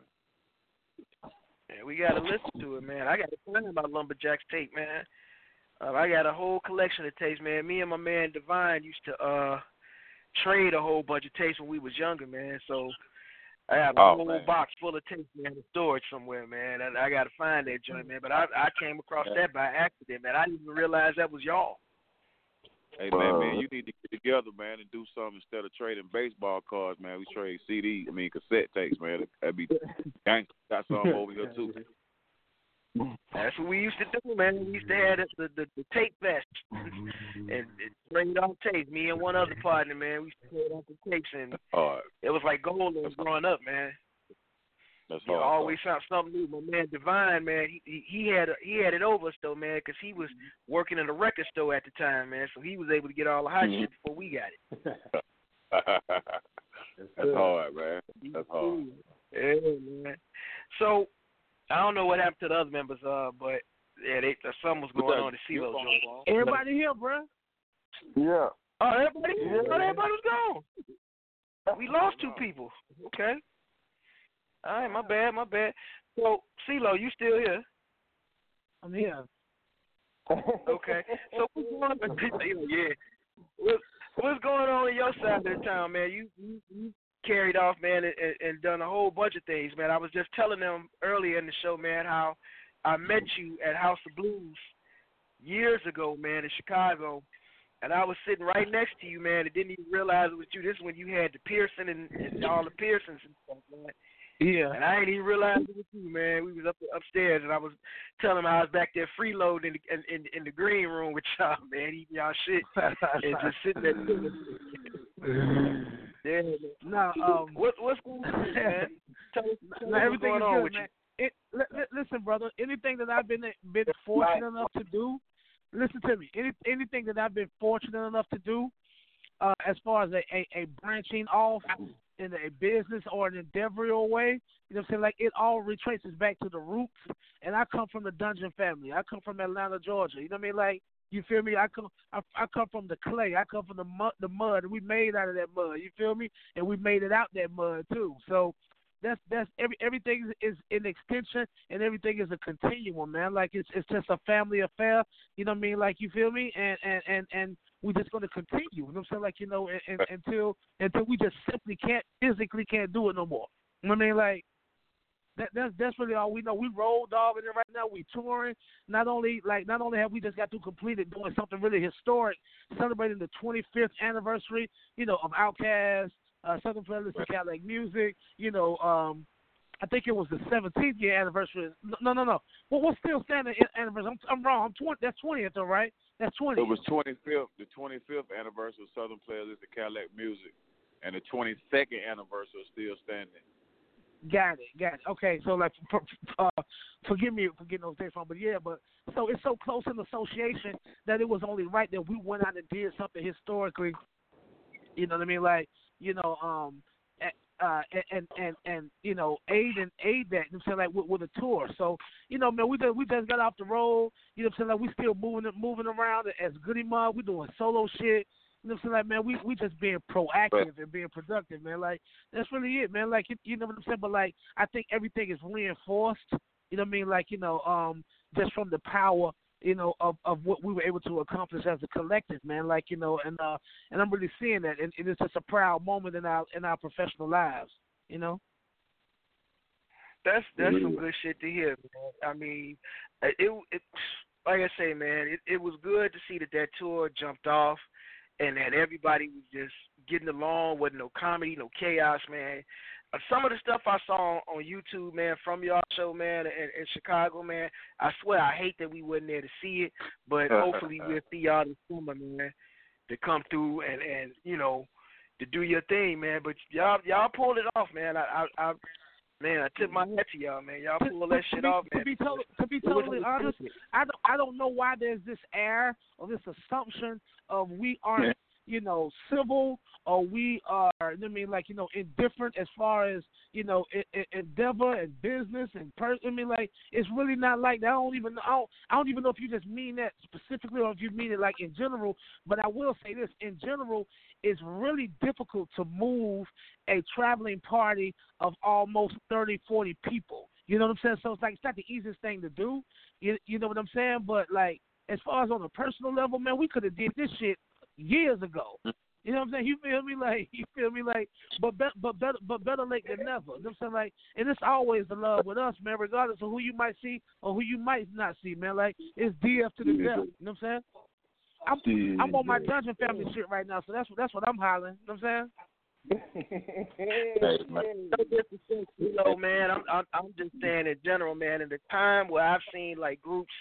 Yeah, we gotta listen to it, man. I gotta find my lumberjacks tape, man. Uh, I got a whole collection of tapes, man. Me and my man Divine used to uh trade a whole bunch of tapes when we was younger, man. So I have a
Oh,
whole
man.
box full of tapes, man, in storage somewhere, man. And I gotta find that joint, man. But I I came across that by accident, man. I didn't even realize that was y'all.
Hey man, man, you need to get together, man, and do something instead of trading baseball cards, man. We trade CD, I mean cassette tapes, man. That'd be <laughs> gangster. Got some over here too.
That's what we used to do, man. We used to have the the, the, the tape vest and, and trade off tapes. Me and one other partner, man, we used to trade off the tapes, and
Hard.
it was like gold was growing up, man.
That's
You
hard.
always found something new. My man Divine, man, he he, he had he had it over us though, man, because he was working in a record store at the time, man. So he was able to get all the hot
Mhm.
shit before we got it. <laughs>
That's hard, man. That's hard.
Yeah, man. So I don't know what happened to the other members, uh, but yeah, they uh, something was going on at CeeLo joint.
Everybody here, bro.
Yeah.
Oh, everybody,
Yeah.
oh, everybody was gone. We lost two people. Okay. All right, my bad, my bad. So, CeeLo, you still here?
I'm here. <laughs>
Okay. So what's going on? <laughs> yeah. What, what's going on in your side of the town, man? You you, you carried off, man, and, and done a whole bunch of things, man. I was just telling them earlier in the show, man, how I met you at House of Blues years ago, man, in Chicago. And I was sitting right next to you, man, and didn't even realize it was you. This is when you had the piercing and, and all the piercings and stuff, man.
Yeah.
And I ain't even realize it was you, man. We was up upstairs, and I was telling him I was back there freeloading in the, in, in, in the green room with y'all, <laughs> man, eating y'all shit <laughs> and just sitting there. <laughs> yeah.
Now, um,
what what's going on, man? Tell us, tell
now everything
going
is good,
with
man. It, li- li- listen, brother. Anything that I've been been fortunate enough to do, listen to me. Any anything that I've been fortunate enough to do, uh, as far as a, a, a branching off in a business or an endeavorial way, you know what I'm saying? Like it all retraces back to the roots. And I come from the Dungeon family. I come from Atlanta, Georgia. You know what I mean? Like you feel me? I come I, I come from the clay. I come from the mud the mud we made out of that mud. You feel me? And we made it out that mud too. So that's that's every everything is an extension and everything is a continuum, man. Like it's it's just a family affair. You know what I mean? Like you feel me? And and and and we're just gonna continue. You know what I'm saying? Like you know, and, and, until until we just simply can't physically can't do it no more. You know what I mean? Like that, that's that's really all we know. We rolled off and then right now we touring. Not only like not only have we just got to complete it doing something really historic, celebrating the 25th anniversary, you know, of Outkast, uh, Southernplayalisticadillacmuzik. You know, um, I think it was the 17th year anniversary. No, no, no. Well, what's still standing anniversary? I'm, I'm wrong. I'm 20. That's 20th though, right? That's 20.
It was 25th, the 25th anniversary of Southern Playlist of Cadillac Music, and the 22nd anniversary is still standing.
Got it, got it. Okay, so like, uh, forgive me for getting those dates wrong, but yeah, but so it's so close in association that it was only right that we went out and did something historically. You know what I mean? Like, you know, um, uh, and, and and you know aid and aid that. You know I'm saying like with, with a tour. So you know, man, we just we just got off the road. You know I'm saying like we still moving moving around as Goodie Mob. We doing solo shit. You know I'm saying like man, we we just being proactive and being productive, man. Like that's really it, man. Like you know what I'm saying. But like I think everything is reinforced. You know what I mean? Like you know, um, just from the power you know, of of what we were able to accomplish as a collective, man. Like you know, and uh, and I'm really seeing that, and, and it's just a proud moment in our in our professional lives, you know.
That's that's some good shit to hear, man. I mean, it it like I say, man, it it was good to see that that tour jumped off, and that everybody was just getting along, wasn't no comedy, no chaos, man. Uh, some of the stuff I saw on YouTube, man, from y'all show, man, in, in Chicago, man, I swear I hate that we wasn't there to see it, but <laughs> hopefully we'll see y'all this summer, man, to come through and and you know to do your thing, man. But y'all y'all pulled it off, man. I I, I man, I tip my hat to y'all, man. Y'all pull that shit
to be,
off, man.
To be, to- to be totally honest, I don't I don't know why there's this air or this assumption of we aren't you know, civil or we are, I mean, like, you know, indifferent as far as, you know, endeavor and business and person. I mean, like, it's really not like that. I don't even, know. I don't, I don't even know if you just mean that specifically or if you mean it like in general. But I will say this: in general, it's really difficult to move a traveling party of almost 30, 40 people. You know what I'm saying? So it's like it's not the easiest thing to do. You, you know what I'm saying? But like, as far as on a personal level, man, we could have did this shit years ago. Mm. You know what I'm saying? You feel me? <laughs> Like you feel me? Like, but be, but better but better late than never. You know what I'm saying? Like, and it's always the love with us, man. Regardless of who you might see or who you might not see, man. Like, it's DF to the
Yeah.
death. You know what I'm saying? I'm I'm on my Dungeon Family shit right now, so that's what that's what I'm hollering. You know what I'm saying? <laughs>
you know, man, I'm, I'm I'm just saying in general, man. In the time where I've seen like groups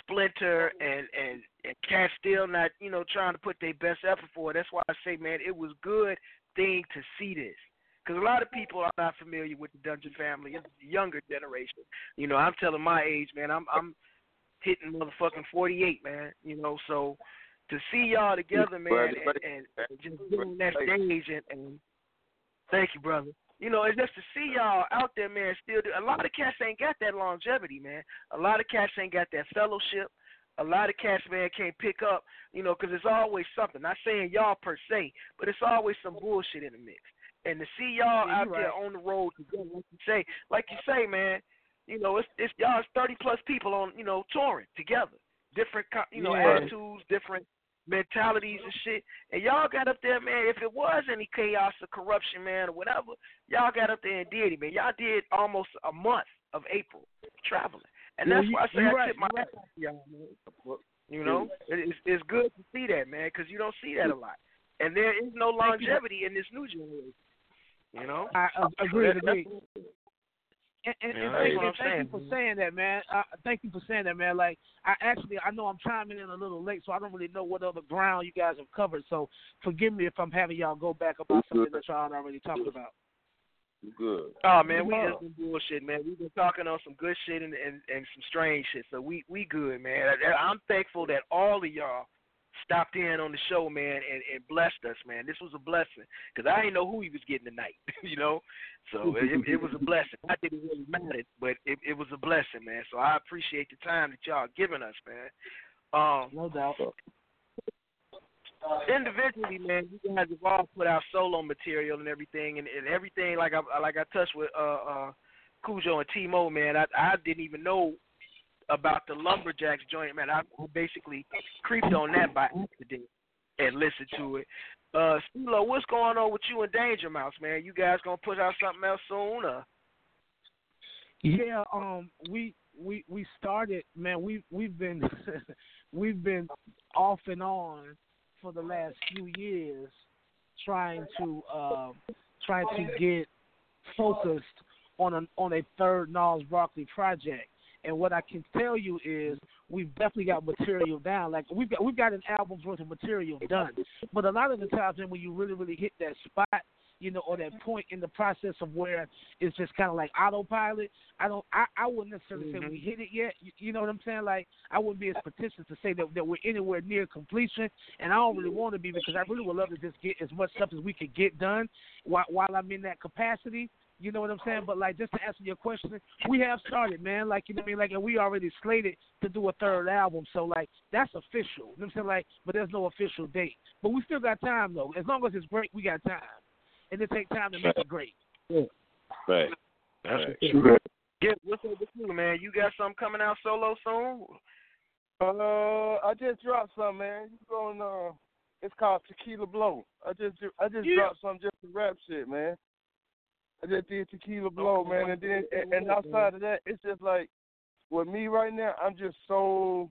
splinter and and and cats still not, you know, trying to put their best effort for it. That's why I say, man, it was good thing to see this. Because a lot of people are not familiar with the Dungeon family. It's the younger generation. You know, I'm telling my age, man. I'm I'm hitting motherfucking 48, man. You know, so to see y'all together, man, and, and, and just doing that stage and, and thank you, brother. You know, it's just to see y'all out there, man. Still, do, a lot of cats ain't got that longevity, man. A lot of cats ain't got that fellowship. A lot of cats, man, can't pick up, you know, because it's always something. Not saying y'all per se, but it's always some bullshit in the mix. And to see y'all
Yeah,
out
you
there on the road together, like you say, like you say, man, you know, it's it's y'all it's thirty plus people on, you know, touring together, different, you know,
Yeah.
attitudes, different mentalities and shit. And y'all got up there, man. If it was any chaos or corruption, man, or whatever, y'all got up there and did it, man. Y'all did almost a month of April traveling, and that's
you-
why I say I
right,
tip my
you right.
y'all, man. You know, it's it's good to see that, man, because you don't see that a lot, and there is no longevity in this new generation. You know,
I agree.
So that-
agree. And, and, and
that's
thank,
what
and thank you for saying that, man. Uh, thank you for saying that, man. Like, I actually, I know I'm chiming in a little late, so I don't really know what other ground you guys have covered. So, forgive me if I'm having y'all go back about something that y'all already talked about.
Good.
Oh man, we
Yeah.
just been bullshit, man. We've been talking on some good shit and, and, and some strange shit, so we we good, man. I, I'm thankful that all of y'all stopped in on the show, man, and, and blessed us, man. This was a blessing because I didn't know who he was getting tonight, <laughs> you know. So it, it was a blessing. I didn't really matter, but it, it was a blessing, man. So I appreciate the time that y'all giving us, man. Um,
no doubt.
individually, man, you guys have all put out solo material and everything, and, and everything like I like I touched with uh uh Khujo and T-Mo, man. I I didn't even know about the lumberjacks joint, man. I basically creeped on that by accident and listened to it. Uh, CeeLo, what's going on with you and Danger Mouse, man? You guys gonna put out something else soon, or?
Yeah, um, we we we started, man. We we've been <laughs> we've been off and on for the last few years, trying to uh, trying to get focused on a on a third Gnarls Barkley project. And what I can tell you is we've definitely got material down. Like we've got we've got an album's worth of material done. But a lot of the times then when you really really hit that spot, you know, or that point in the process of where it's just kind of like autopilot. I don't. I, I wouldn't necessarily say we mm-hmm. hit it yet. You, you know what I'm saying? Like I wouldn't be as pretentious to say that that we're anywhere near completion, and I don't really want to be because I really would love to just get as much stuff as we could get done while while I'm in that capacity. You know what I'm saying? But like just to answer your question, we have started, man. Like you know what I mean? Like and we already slated to do a third album. So like that's official. You know what I'm saying? Like, but there's no official date. But we still got time though. As long as it's great, we got time. And it takes time to make it great. Yeah.
Right.
That's
Right.
true. Get what's up with you, man? You got something coming out solo soon?
Uh, I just dropped some, man. You going? Uh, it's called Tequila Blow. I just I just
Yeah.
dropped some just to rap shit, man. I just did Tequila Blow, man, and then and, and outside of that, it's just like with me right now, I'm just so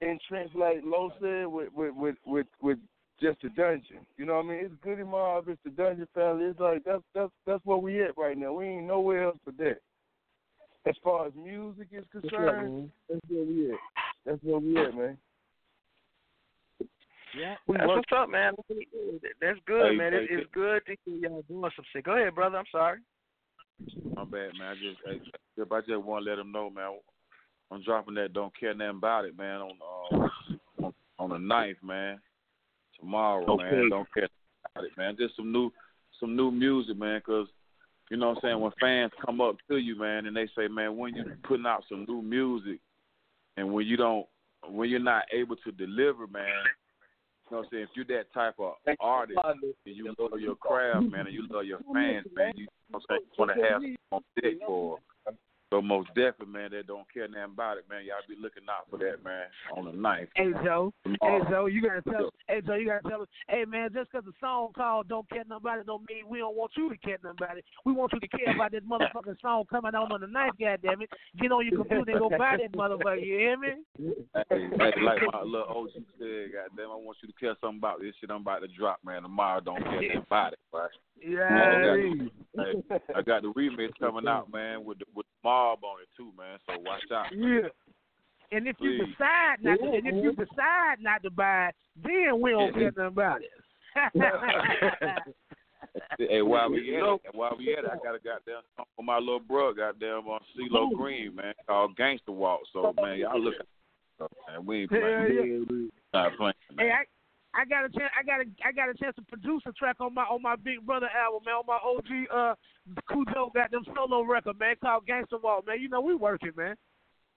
entrenched, like Lo said, with with with with, with just the dungeon. You know what I mean? It's Goodie Mob, it's the Dungeon Family. It's like that's that's that's where we at right now. We ain't nowhere else but that. As far as music is concerned, that's where we at. That's where we at, man.
Yeah.
We
That's what's up, man. That's good,
Hey,
man.
hey,
It's, it's good to hear y'all doing some shit. Go ahead, brother. I'm sorry.
My bad, man. I just, I, if I just want to let them know, man. I'm dropping that. Don't care nothing about it, man. On uh, on, on the ninth, man. Tomorrow,
Okay.
man. Don't care about it, man. Just some new, some new music, man. Cause you know what I'm saying. When fans come up to you, man, and they say, man, when you putting out some new music, and when you don't, when you're not able to deliver, man. You know what I'm saying? If you're that type of artist and you love your craft, man, and you love your fans, man, you, know what I'm saying, you want to have some on deck for. So most definitely, man, that don't care nothing about it, man. Y'all be looking out for that, man, on the ninth.
Hey Joe, hey Joe, you gotta tell, hey Joe, you gotta tell us, hey man, just 'cause the song called "Don't Care It" don't mean we don't want you to care nothing about it. We want you to care about this motherfucking song coming out on the ninth. Goddamn it, get on your computer and go buy that motherfucker. You hear me?
Hey, hey, like my little OG said, goddamn, I want you to care something about this shit I'm about to drop, man. Tomorrow, don't care nothing about it, right?
Yeah.
I, got, hey, I got the remix coming out, man, with the, with the mob on it too, man. So watch out.
Yeah. And if you decide not to, and if you decide not to buy it, then we don't care nothing about it. <laughs>
Hey, while we at it, while we at it, I got a goddamn song for my little bro, goddamn on CeeLo Green, man, called Gangster Walk. So man, y'all look at man, we ain't playing.
yeah.
Not playing.
Hey, I I got a chance. I got a I got a chance to produce a track on my on my Big Brother album, man. On my OG uh Khujo got them solo record, man, called Gangsta Walk, man. You know we working, man.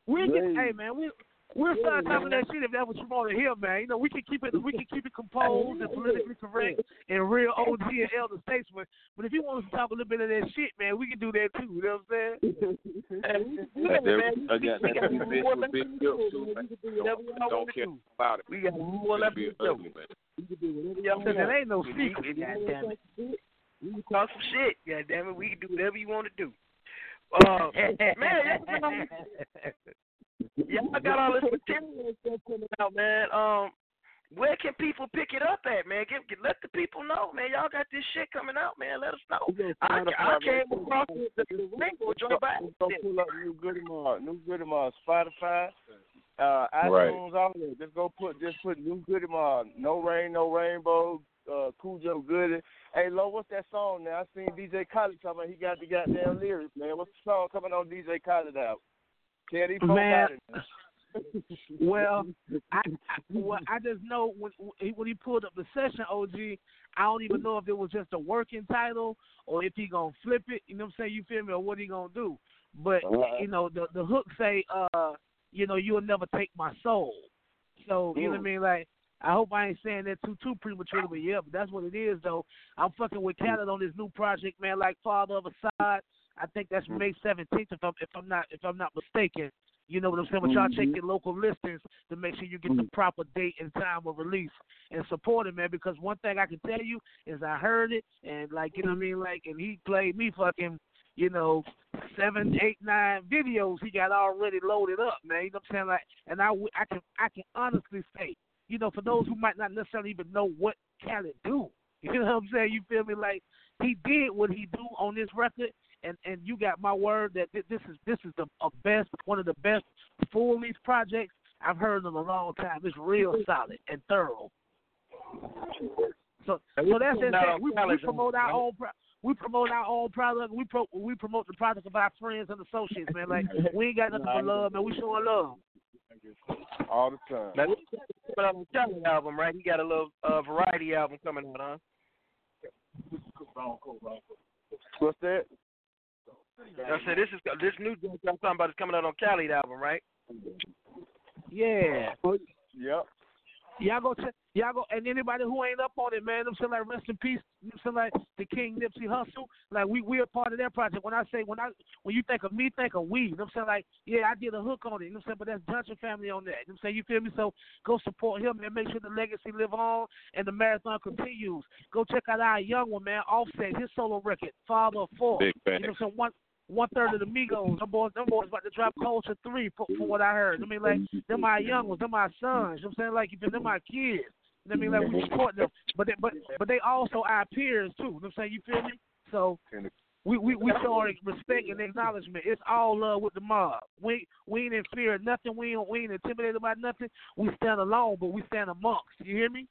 We can, hey man, we we'll start talking that shit if that's what you want to hear, man. You know we can keep it we can keep it composed and politically correct and real OG and elder statesman. But if you want us to talk a little bit of that shit, man, we can do that too. You know what I'm saying? <laughs>
That- that- I got that remix with Big Bill too, man. Don't, don't care about it.
We got more
It'll be ugly, man.
Because it ain't no secret, goddamn it.
We can talk some shit. God damn it, we can do whatever you want to do. Uh, <laughs> man, <laughs> y'all got all this material stuff coming out, man. Um, where can people pick it up at, man? Get, get let the people know, man. Y'all got this shit coming out, man. Let us know. I, I came across the, the single joint by
Go pull up New Goodie Mob, New Goodie Mob, Spotify, uh,
Right.
iTunes, all of that. Just go put, just put New Goodie Mob. No rain, no rainbow. Uh, Khujo Goodie. Hey, Lo, what's that song now? I seen DJ Khaled talking about he got the goddamn lyrics, man. What's the song coming on DJ Khaled out? Folks
Man.
about it, man.
well, I, I well I just know when when he- pulled up the session, OG, I don't even know if it was just a working title or if he gonna flip it. You know what I'm saying? You feel me? Or what he gonna do? But
Uh-huh.
you know the the hook say, uh, you know, you'll never take my soul. So you know what I mean? Like I hope I ain't saying that too too prematurely, but yeah, but that's what it is though. I'm fucking with Khaled on this new project, man. Like Father of a Side. I think that's mm-hmm. May 17th, if I'm if I'm not if I'm not mistaken. You know what I'm saying? But y'all mm-hmm. check your local listings to make sure you get the mm-hmm. proper date and time of release and support it, man. Because one thing I can tell you is I heard it and like you know what I mean, like and he played me fucking you know, seven, eight, nine videos he got already loaded up, man. You know what I'm saying? Like, and I, I can, I can honestly say, you know, for those who might not necessarily even know what Khaled do, <laughs> you know what I'm saying? You feel me? Like he did what he do on this record, and and you got my word that this is this is the a best, one of the best full length projects I've heard in a long time. It's real solid and thorough. So, so that's it.
promote
We, we promote our own. Pro- we promote our own product. We pro- we promote the product of our friends and associates, man. Like we ain't got nothing but love, man. We showing love.
All the time.
Now, this is coming out on the Kelly album, right? He got a little uh, variety album coming out, huh?
What's that?
I said this is this new joint I'm talking about is coming out on Cali album, right?
Yeah.
Yep.
Y'all go check. Y'all go, and anybody who ain't up on it, man, I'm saying like rest in peace. Them saying like the King Nipsey Hussle, like we we a part of that project. When I say when I when you think of me, think of we. I'm saying like yeah, I did a hook on it. You know what I'm saying, but that's Dungeon Family on that. You know what I'm saying, you feel me? So go support him and make sure the legacy live on and the marathon continues. Go check out our young one, man, Offset, his solo record, Father of Four.
Big
You know what I'm saying? One one third of the Migos. Them boys, them boys about to drop Culture three for, for what I heard. I mean, like them my young ones, them my sons. You know what I'm saying? Like you feel them my kids. You know what I mean, like we support them, but they, but but they also our peers too. You know what I'm saying? You feel me? So we we we showing respect and acknowledgement. It's all love with the mob. We we ain't in fear of nothing. We ain't we ain't intimidated by nothing. We stand alone, but we stand amongst. You hear me?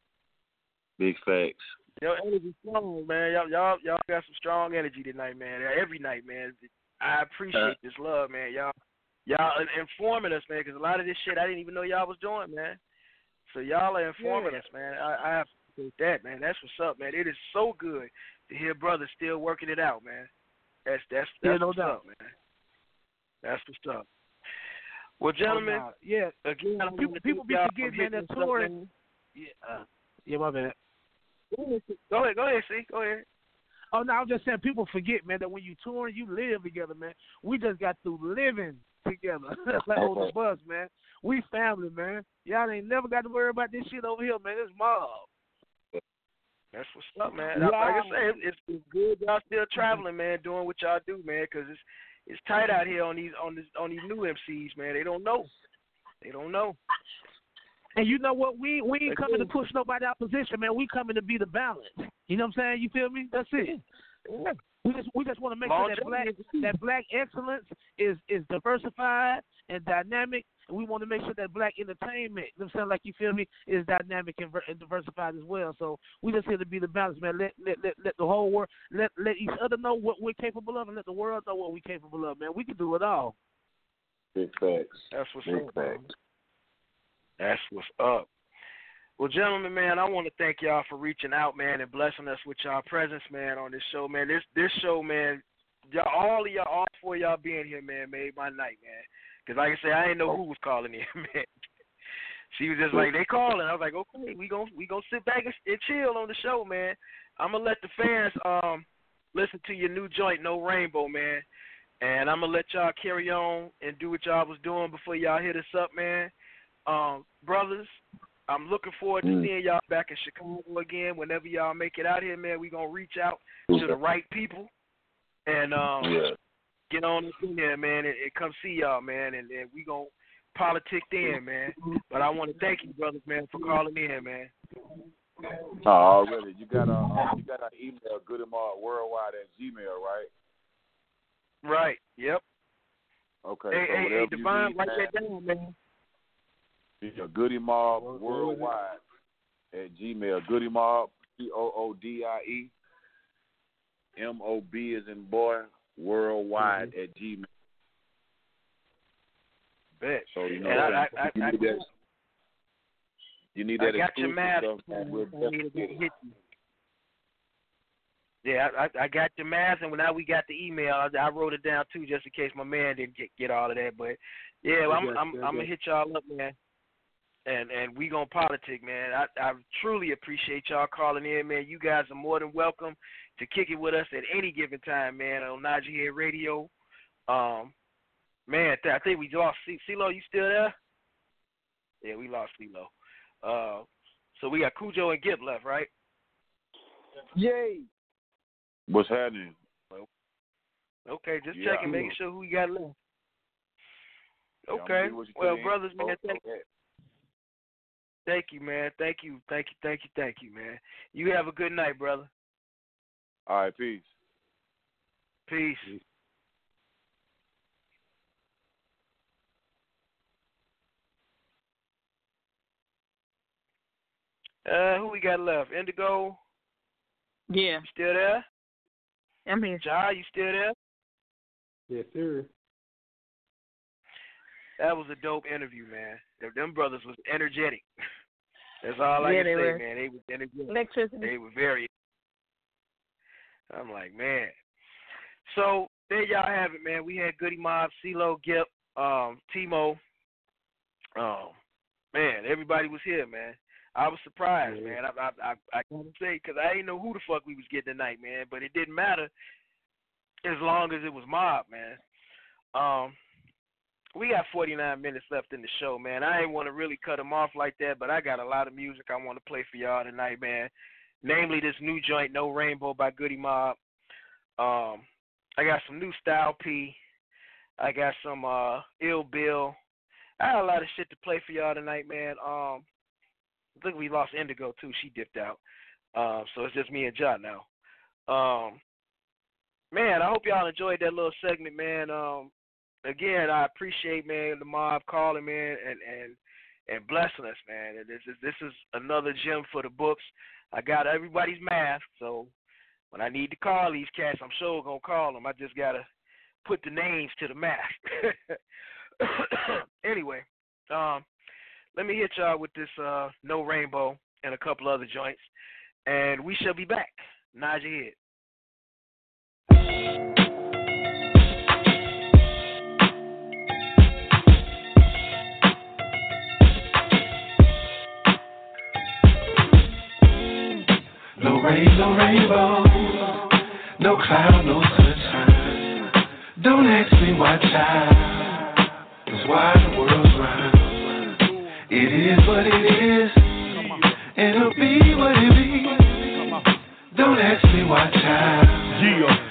Big facts.
Your energy strong, man. Y'all y'all y'all got some strong energy tonight, man. Every night, man. I appreciate this love, man. Y'all y'all in- informing us, man, because a lot of this shit I didn't even know y'all was doing, man. So y'all are informing
Yeah.
us, man. I, I appreciate that, man. That's what's up, man. It is so good to hear brothers still working it out, man. That's that's
Yeah,
that's
no
what's
doubt.
up, man. That's what's up. Well, gentlemen,
doubt. yeah.
again,
People people be forgetting, man. That touring. Yeah, uh, yeah, my bad.
Go ahead, go ahead, see, go ahead.
Oh no, I'm just saying people forget, man, that when you touring, you live together, man. We just got through living together, <laughs> like on the bus, man. We family, man. Y'all ain't never got to worry about this shit over here, man. It's mob.
That's what's up, man. Like I
Wow.
say, it's, it's good y'all still traveling, man, doing what y'all do, man, because it's it's tight out here on these on this on these new MCs, man. They don't know, they don't know.
And you know what? We we ain't coming to
it.
push nobody out position, man. We coming to be the balance. You know what I'm saying? You feel me? That's it. We just we just want to make sure that black that black excellence is is diversified and dynamic. And we want to make sure that black entertainment, you know what I'm saying, like you feel me, is dynamic and, ver- and diversified as well. So we just here to be the balance, man. Let let let, let the whole world let let each other know what we're capable of, and let the world know what we're capable of, man. We can do it all.
Big facts.
That's what's
Big
up.
facts.
That's what's up. Well, gentlemen, man, I want to thank y'all for reaching out, man, and blessing us with y'all presence, man, on this show, man. This this show, man, y'all, all of y'all, all four of y'all being here, man, made my night, man. Because like I say, I didn't know who was calling in, <laughs> man. She was just like they calling. I was like, okay, we gon' we gonna sit back and, and chill on the show, man. I'm gonna let the fans um listen to your new joint, No Rainbow, man. And I'm gonna let y'all carry on and do what y'all was doing before y'all hit us up, man. Um, brothers, I'm looking forward to
Mm.
seeing y'all back in Chicago again. Whenever y'all make it out here, man, we gonna reach out to the right people and um
Yeah.
get on in there, man, and, and come see y'all, man, and, and we gonna politic then, man. But I want to thank you, brothers, man, for calling in, man.
Oh, already. You got a uh, you got an email goodemart worldwide at Gmail, right?
Right. Yep.
Okay.
hey,
so
hey, hey, Divine, write that down, man.
Your Goodie Mob worldwide at Gmail. Goodie Mob, G O O D I E M O B is in boy worldwide
Mm-hmm.
at Gmail.
Bet.
So you know
And I- I- I-
you
I-
need that. You need
I got your mask.
stuff.
I need to
definitely
get
get it.
hit you. Yeah, I, I I got your mask, and now we got the email. I, I wrote it down too, just in case my man didn't get get all of that. But yeah,
I
I'm I'm
I
I'm gonna hit y'all up, man. And and we gonna politic, man. I I truly appreciate y'all calling in, man. You guys are more than welcome to kick it with us at any given time, man. On Nod Ya Head Radio. Um, man, th- I think we lost C- CeeLo. You still there? Yeah, we lost CeeLo. Uh, so we got Khujo and Gipp left, right?
Yay.
What's happening?
Okay, just
Yeah.
checking, making sure who we got left. Okay.
gonna do what you
Well, brothers, man,
Oh,
thank,
okay.
Thank you, man. Thank you, thank you, thank you, thank you, man. You have a good night, brother.
All right, peace.
Peace. Uh, who we got left? Indigo,
Yeah,
you still there?
I'm here.
Ja, you still there?
Yes, sir.
That was a dope interview, man. Them, them brothers was energetic. <laughs> That's all I
Yeah,
can say,
were.
man. They was energetic.
Electricity.
They were very. I'm like, man. So there y'all have it, man. We had Goodie Mob, CeeLo, Gipp, um, T-Mo. Um, man, everybody was here, man. I was surprised, man. I I I, I gotta say, cause I didn't know who the fuck we was getting tonight, man. But it didn't matter as long as it was Mob, man. Um, we got 49 minutes left in the show, man. I ain't want to really cut them off like that, but I got a lot of music I want to play for y'all tonight, man. Namely, this new joint, No Rainbow by Goodie Mob. Um, I got some new Style P. I got some uh Ill Bill. I got a lot of shit to play for y'all tonight, man. Um, I think we lost Indigo too. She dipped out. Um, so it's just me and John now. Um, man, I hope y'all enjoyed that little segment, man. Um, again, I appreciate man the mob calling, man, and and and blessing us, man. And this is this is another gem for the books. I got everybody's mask, so when I need to call these cats, I'm sure gonna call them. I just gotta put the names to the mask. <coughs> anyway, um, let me hit y'all with this uh, No Rainbow and a couple other joints, and we shall be back. Nod your head.
No rain, no rainbow, no cloud, no sunshine. Don't ask me why, child, cause why the world's round. It is what it is, and it'll be what it be. Don't ask me why, child.
Yeah.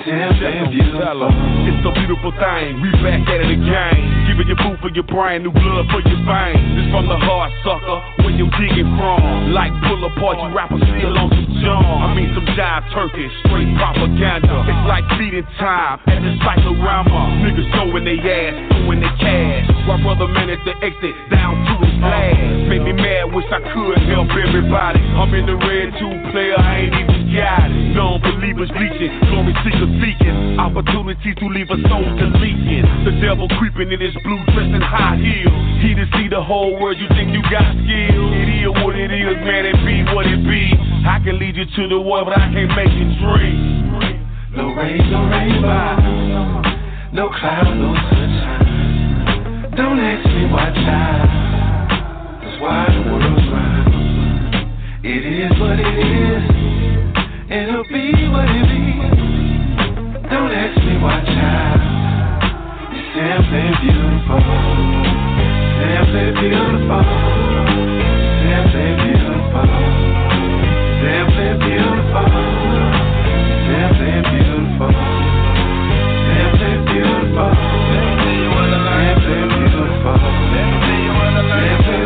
It's beautiful.
It's a beautiful thing. We back at it again. Giving you food for your brain, new blood for your veins. This from the heart, sucker. Where you digging from? Like pull apart, you rappers still on some John. I mean some jive Turkish, straight propaganda. It's like feeding time at the cyclorama. Niggas showing they ass, doing they cash. While brother man at the exit, down to the blast. Made me mad, wish I could help everybody. I'm in the red two player, I ain't even got it. Non-believers bleaching, glory seekers seeking. Opportunities to leave a soul to leaking. The devil creeping in his blue dress and high heels. He to see the whole world, you think you got skill. It is what it is, man, it be what it be. I can lead you to the world, but I can't make you dream.
No rain, no rainbow, no cloud, no sunshine. Don't ask me why, child, cause why the world's round. It is what it is, it'll be what it be. Don't ask me why, child. Simply beautiful, simply beautiful, simply beautiful. Simply beautiful. Simply beautiful. Simply beautiful. Simply beautiful. Simply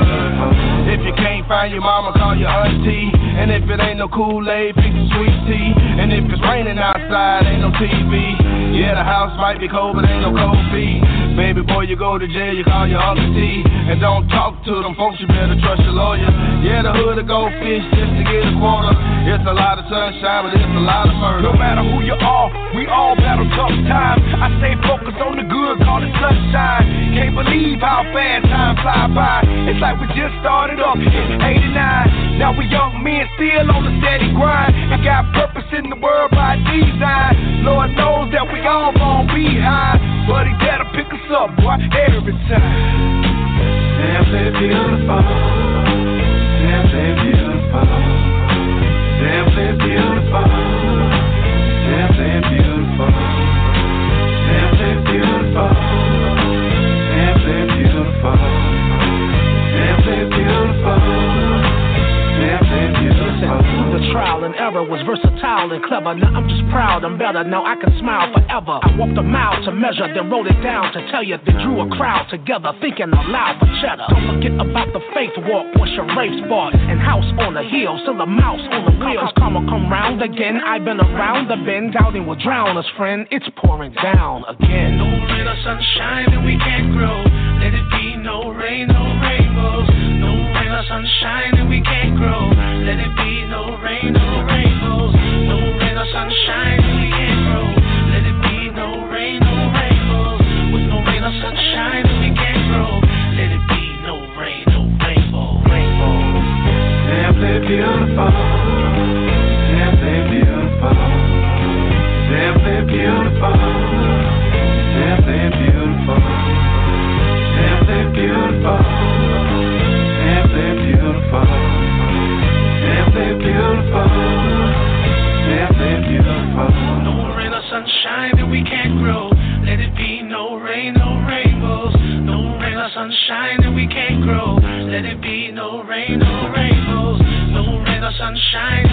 beautiful.
If you can't find your mama, call your auntie. And if it ain't no Kool-Aid, pick some sweet tea. And if it's raining outside, ain't no TV. Yeah, the house might be cold, but ain't no cold feet. Baby boy, you go to jail, you call your Uncle T. And don't talk to them folks, you better trust your lawyer. Yeah, the hood will go fish just to get a quarter. It's a lot of sunshine, but it's a lot of murder.
No matter who you are, we all battle tough times. I stay focused on the good, call it sunshine. Can't believe how fast time fly by. It's like we just started up in 89. Now we young men still on the steady grind. And got purpose in the world by design. Lord knows that we all gon' be high. But he better pick us up, boy, every time.
Simply beautiful. Simply beautiful. Simply beautiful. Simply beautiful. Simply beautiful. Simply beautiful.
The trial and error
was versatile and clever. Now I'm just proud, I'm better. Now I can smile forever. I walked a mile to measure, then wrote it down to tell you. Then drew a crowd together, thinking aloud for cheddar. Don't forget about the faith walk, push your race bar? And house on the hill, still the mouse on the wheels. Come round again. I've been around the bend, doubting will drown us, friend. It's pouring down again.
No rain or sunshine, and we can't grow. Let it be no rain, no rainbows. No rain or sunshine, and we can't grow. Let it be no rain, no rainbows, no rain or sunshine in the April. Let it be no rain, no rainbows, with no rain or sunshine in the April. Let it be no rain, no rainbow, rainbow.
Simply beautiful, simply beautiful, simply beautiful, simply beautiful, simply beautiful. Simply beautiful beautiful, beautiful.
No rain or sunshine and we can't grow. Let it be no rain, no rainbows. No rain or sunshine we can't grow. Let it be no rain, no rainbows. No rain or sunshine.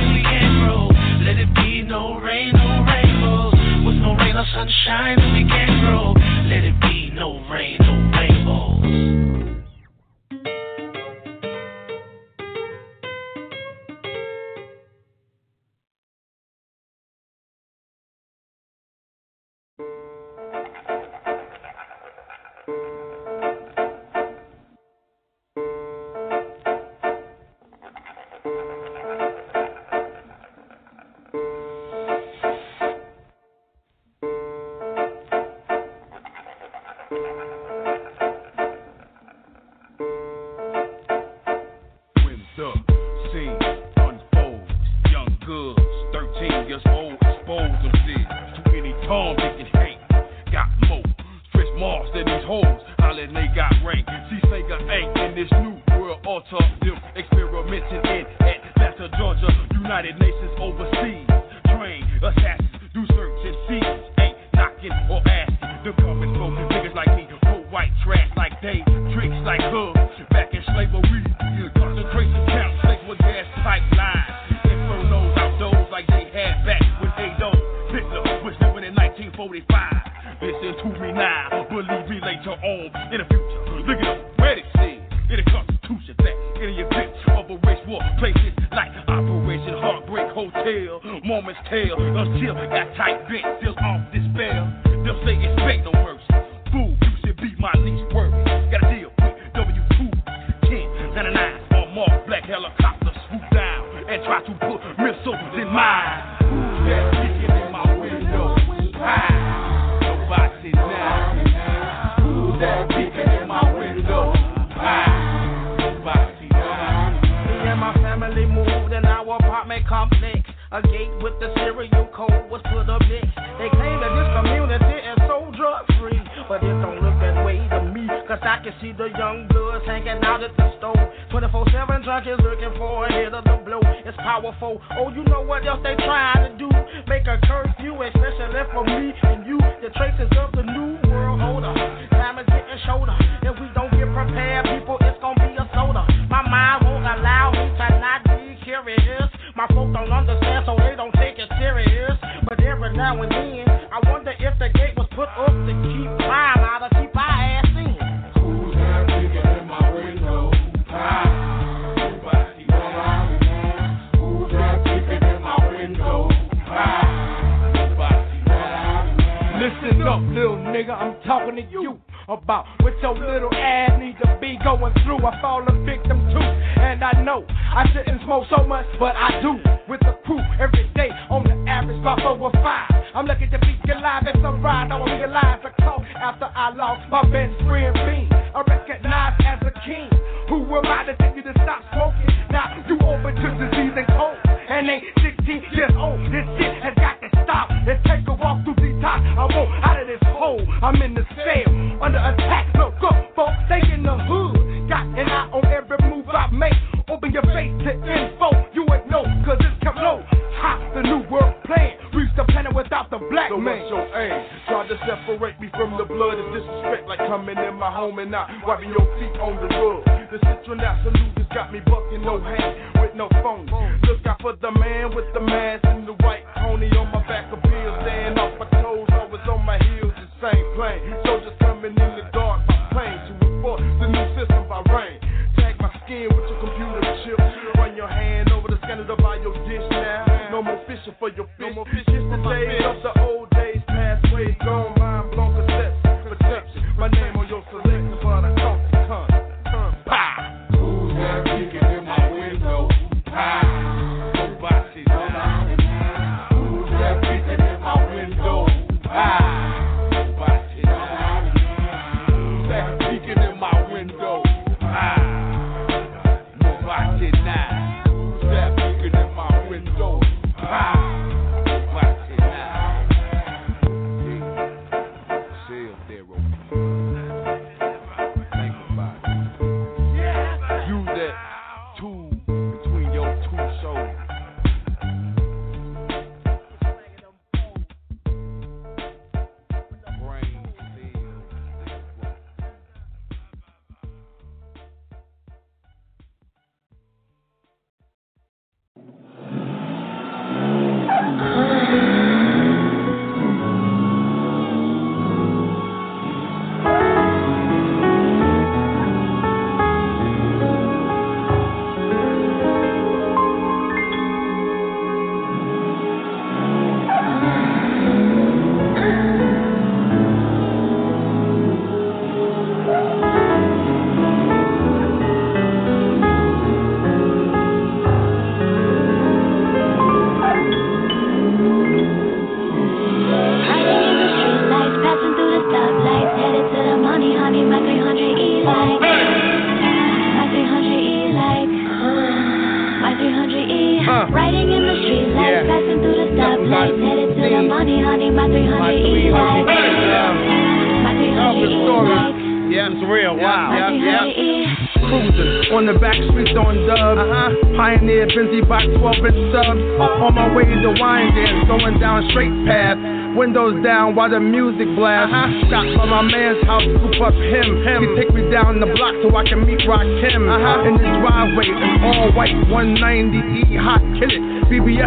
wiping your feet on the rug. The citron that salute just got me bucking no hand with no phone. Look out for the man with the mask and the white pony on my back of bills, Staying off my toes, always on my heels, the same plane. Soldiers coming in the dark, my plane to report the new system by rain. Tag my skin with your computer chip. Run your hand over the scanner to buy your dish now. No more fishing for your fish. No more fishing for my fish. the old days, past ways gone.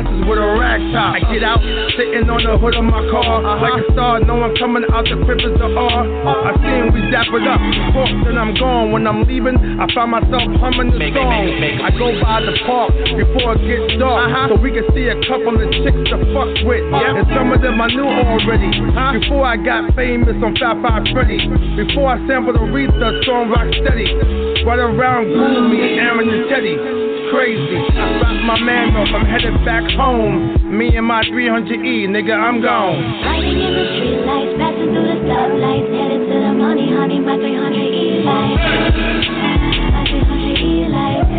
BBS's with a rag top. I get out, sitting on the hood of my car. Like a star, no one coming out the crib is the R. I seen we dap it up. Talk, then I'm gone. When I'm leaving, I find myself humming the song. I go by the park before it gets dark. So we can see a couple of chicks to fuck with. And some of them I knew already. Before I got famous on Fab Five Freddy. Before I sampled Aretha song Rock Steady. Right around Gloomy, Aaron and Teddy. Crazy. I dropped my man off, I'm headed back home. Me and my 300E, nigga, I'm gone.
Riding in the street lights, passing through the stoplights, headed to the money, honey. My 300 E like, my 300 E like,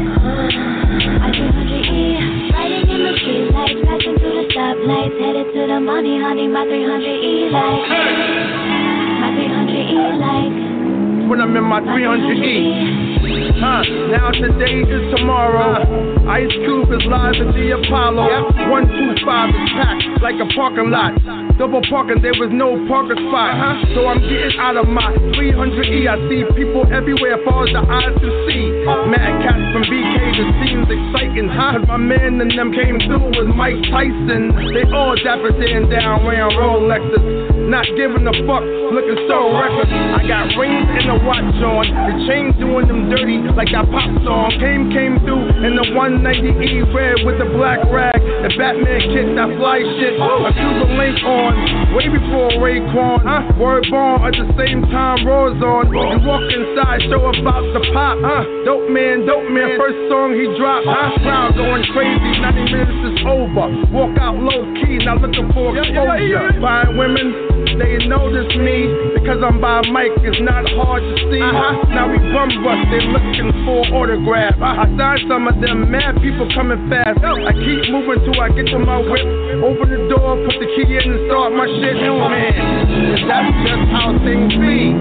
my 300 E. Riding in the street lights, passing through the stoplights, headed to the money, honey. My 300 E like, my 300 E like.
When I'm in my 300E. Huh, now today is tomorrow. Ice Cube is live at the Apollo. 125 is packed like a parking lot. Double parking, there was no parking spot. Uh-huh. So I'm getting out of my 300E. I see people everywhere, far as the eyes can see. Mad cats from BK, the seems exciting. Cause my man and them came through with Mike Tyson. They all dapper Dan down wearing Rolexes. Not giving a fuck, looking so reckless. I got rings and a watch on. The chain doing them dirty like that pop song. Came, came through in the 190E red with the black rag. The Batman kit, that fly shit. A Cuban link on. Way before Raekwon. Huh? Word born at the same time, Raw's on. You walk inside, show about the pop. Huh? Dope man, dope man. First song he dropped. Huh? Crowd going crazy. 90 minutes is over. Walk out low key, not looking for exposure. Fine women. They notice me because I'm by a mic. It's not hard to see. Uh-huh. Now we bum rush. They looking for autograph. I signed some of them. Mad people coming fast. I keep moving till I get to my whip. Open the door, put the key in, and start my shit. Oh man, that's just how things be.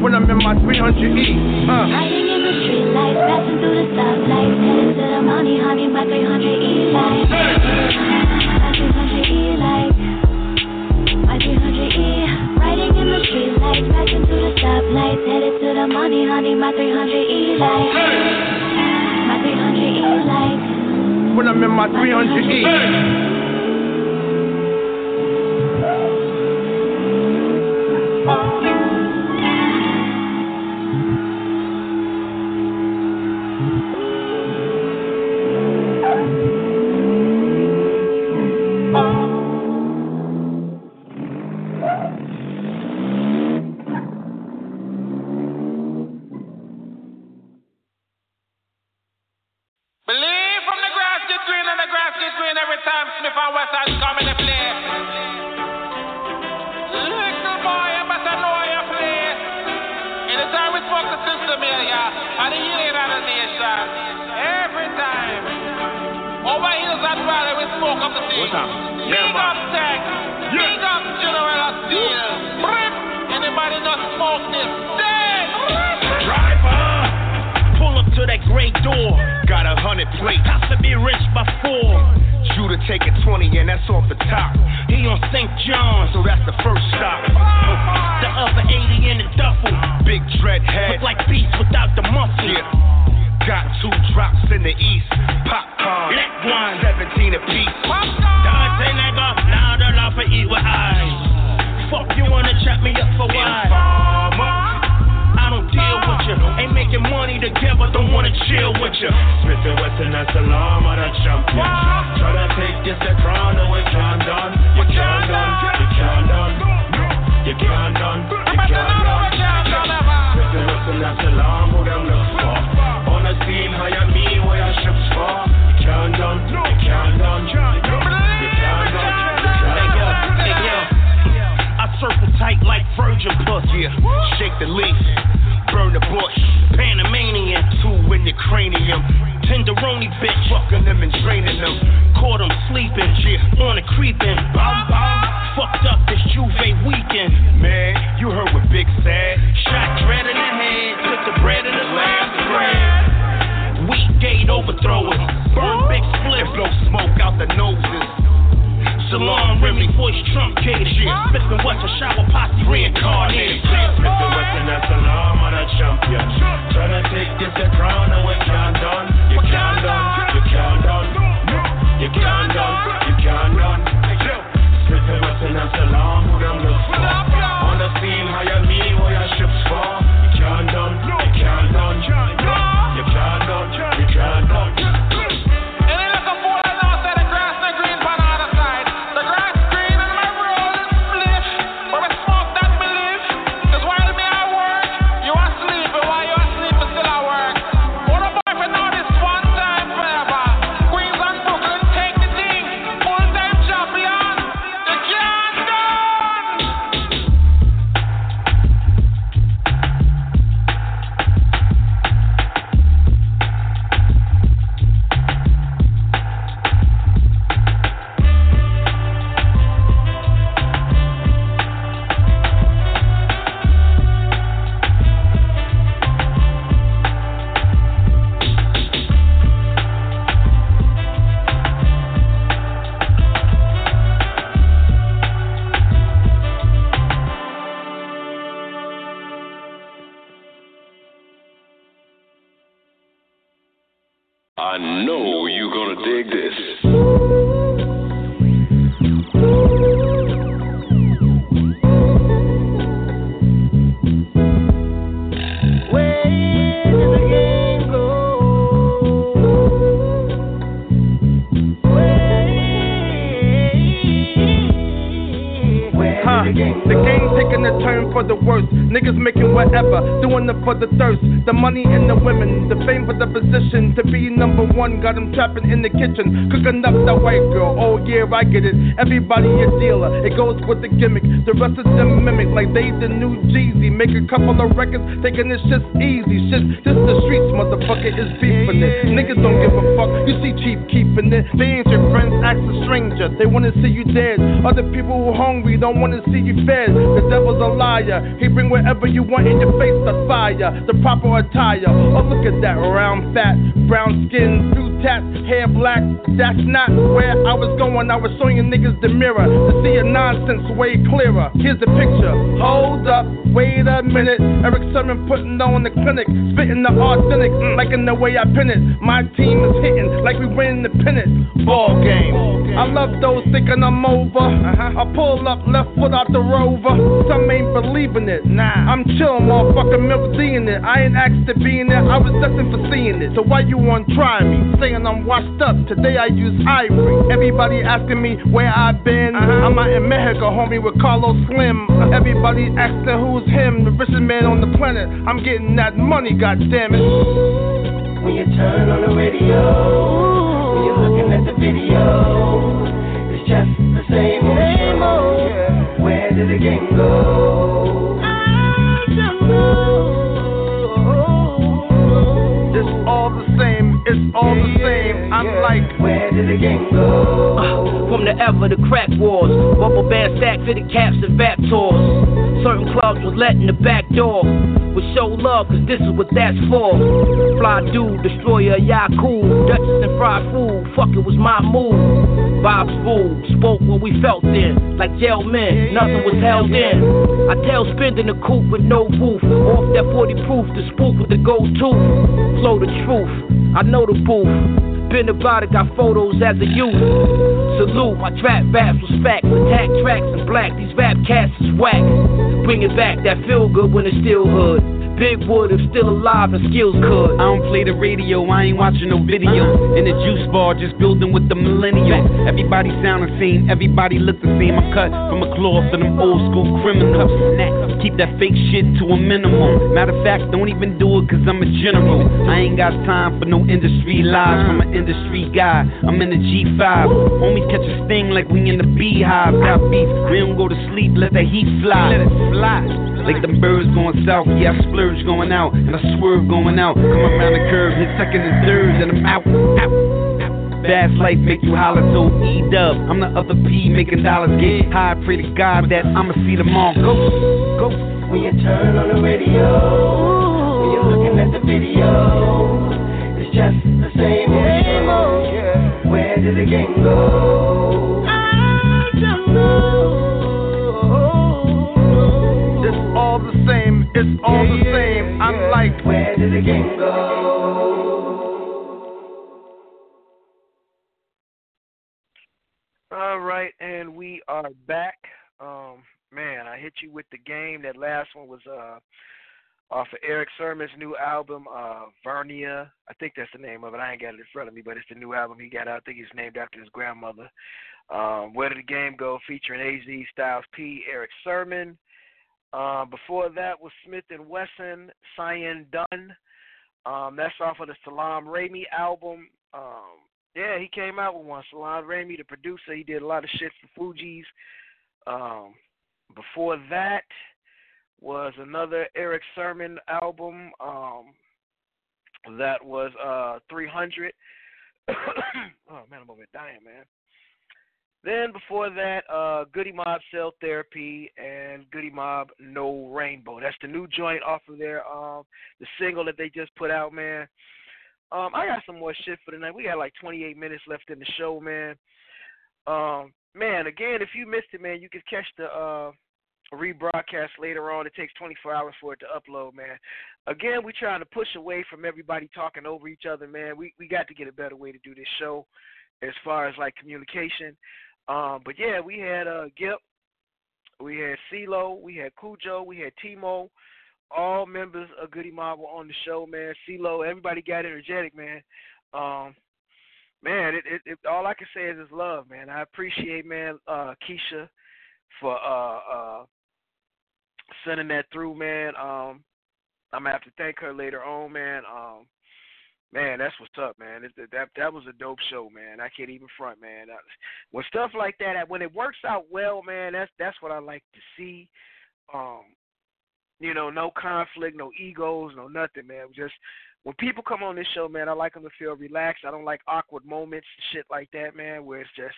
When I'm in my 300E. Uh.
Riding in the street lights, passing through the stoplights, headed to the money, honey. My 300 E like, Crashing to the stoplights, headed to the money, honey. My 300 E light. My 300 E light.
When I'm in my
300 E. Got
him trapping in the kitchen, cooking up that white girl. Oh yeah, I get it. Everybody a dealer. It goes with the gimmick. The rest of them mimic like they the new Jeezy. Make a couple of records, thinking this just easy. Shit, this the streets, motherfucker is beefing it. Niggas don't give a fuck. You see cheap keeping it. They ain't your friends, act a stranger. They wanna see you dead. Other people who hungry don't wanna see you fed. The devil's a liar. He bring whatever you want in your face, the fire, the proper attire. Oh look at that round fat, brown skin tats, hair black. That's not where I was going. I was showing you niggas the mirror to see your nonsense way clearer. Here's the picture. Hold up, wait a minute. Erick Sermon putting on the clinic, spitting the authentic, mm, like in the way I pin it. My team is hitting like we win the pennant. Ball game. I love those thinking I'm over. I pull up left foot out the rover. Some ain't believing it. Nah, I'm chillin', motherfucker, milk D in it. I ain't asked to be in it. I was destined for seeing it. So why you want try me? Saying I'm washed up. Today I use ivory. Everybody asking me where I've been. I'm out in Mexico, homie, with Carlos Slim. Everybody asking who's him, the richest man on the planet. I'm getting that money, goddammit.
When you turn on the radio, when you're looking at the video, it's just the same old show. Where did the game go?
I'm like,
where did the game go?
Uh, From the ever the crack wars, rubber band stack fitted caps and vac tours. Certain clubs was letting the back door. Would show love, cause this is what that's for. Fly dude, destroyer, Yaku, Duchess and fried food, fuck it was my move. Bob's fool, spoke what we felt in, like jail men, nothing was held in. I tell spend in the coop with no roof, off that 40 proof, the spook with the gold tooth. Flow the truth, I know the booth. Been about it, got photos as a youth. Salute, my trap raps was facts. Attack tracks in black, these rap cats is whack. Bring it back, that feel good when it's still hood. Big Wood if still alive and skills could.
I don't play the radio, I ain't watching no video. In the juice bar, just building with the millennial. Everybody sound the same, everybody look the same. I'm cut from a cloth for them old school criminals. Keep that fake shit to a minimum. Matter of fact, don't even do it cause I'm a general. I ain't got time for no industry lies. I'm an industry guy, I'm in the G5. Homies catch a sting like we in the beehive. Got beef, we don't go to sleep, let the heat fly. Let it fly. Like them birds going south, yeah, I splurge going out, and I swerve going out. Come around the curve, hit second and third, and I'm out. out. Fast life make you holler, so E dub. I'm the other P making dollars, get high. Pray to God that I'ma see them all. Go, go.
When you turn on the radio, when you're looking at the video, it's just the same old show. Where did the game go?
It's all the same. I'm like,
where did the game go?
All right, and we are back. Um, man, I hit you with the game. That last one was uh off of Erick Sermon's new album, uh, Vernia. I think that's the name of it. I ain't got it in front of me, but it's the new album he got out. I think it's named after his grandmother. Um, Where did the game go? Featuring AZ, Styles P, Erick Sermon. Uh, before that was Smith and Wesson, Cyan Dunn. Um, that's off of the Salaam Remi album. Um, yeah, he came out with one. Salaam Remi, the producer, he did a lot of shit for Fugees. Um, before that was another Erick Sermon album. Um, that was uh 300. <coughs> oh man, I'm over dying, man. Then before that, uh, Goodie Mob Cell Therapy and Goodie Mob No Rainbow. That's the new joint off of their um the single that they just put out, man. Um, I got some more shit for tonight. We got like 28 minutes left in the show, man. Um, man, again, if you missed it, man, you can catch the uh rebroadcast later on. It takes 24 hours for it to upload, man. Again, we're trying to push away from everybody talking over each other, man. We we got to get a better way to do this show as far as like communication. Um, but yeah, we had uh Gipp, we had CeeLo, we had Khujo, we had T-Mo, all members of Goodie Mob were on the show, man. CeeLo, everybody got energetic, man. Um, man, it, it, it all I can say is it's love, man. I appreciate, man, uh, Keisha for uh uh sending that through, man. Um, I'm gonna have to thank her later on, man. Um, man, that's what's up, man. It, that that was a dope show, man. I can't even front, man. When stuff like that, when it works out well, man, that's that's what I like to see. Um, you know, no conflict, no egos, no nothing, man. Just when people come on this show, man, I like them to feel relaxed. I don't like awkward moments, shit like that, man, where it's just,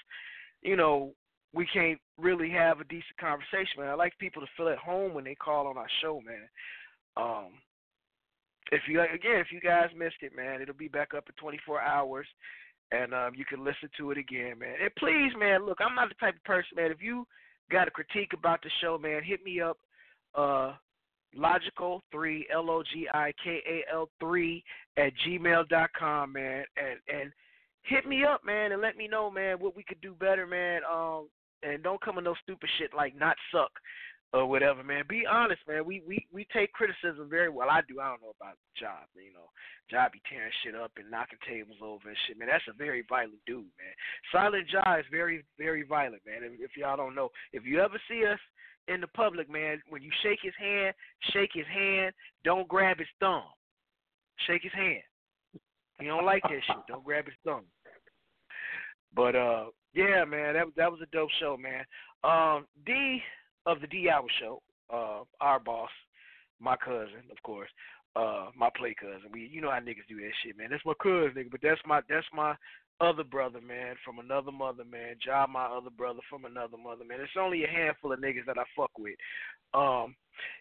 you know, we can't really have a decent conversation, man. I like people to feel at home when they call on our show, man. Um, if you again, if you guys missed it, man, it'll be back up in 24 hours, and um, you can listen to it again, man. And please, man, look, I'm not the type of person, man. If you got a critique about the show, man, hit me up. Uh, logical three L O G I K A L three at gmail dot com, man, and and hit me up, man, and let me know, man, what we could do better, man. Um, and don't come with no stupid shit like not suck or whatever, man. Be honest, man. We we we take criticism very well. I do. I don't know about Job, you know. Job be tearing shit up and knocking tables over and shit, man. That's a very violent dude, man. Silent Job is very very violent, man. If, if y'all don't know, if you ever see us in the public, man, when you shake his hand, shake his hand. Don't grab his thumb. Shake his hand. You don't like that shit. Don't grab his thumb. But uh, yeah, man, that that was a dope show, man. Um, D of the D Hour Show, uh, our boss, my cousin, of course, uh, my play cousin. We, you know how niggas do that shit, man. That's my cousin, nigga. But that's my that's my other brother, man, from another mother, man. Job, my other brother from another mother, man. It's only a handful of niggas that I fuck with. Um,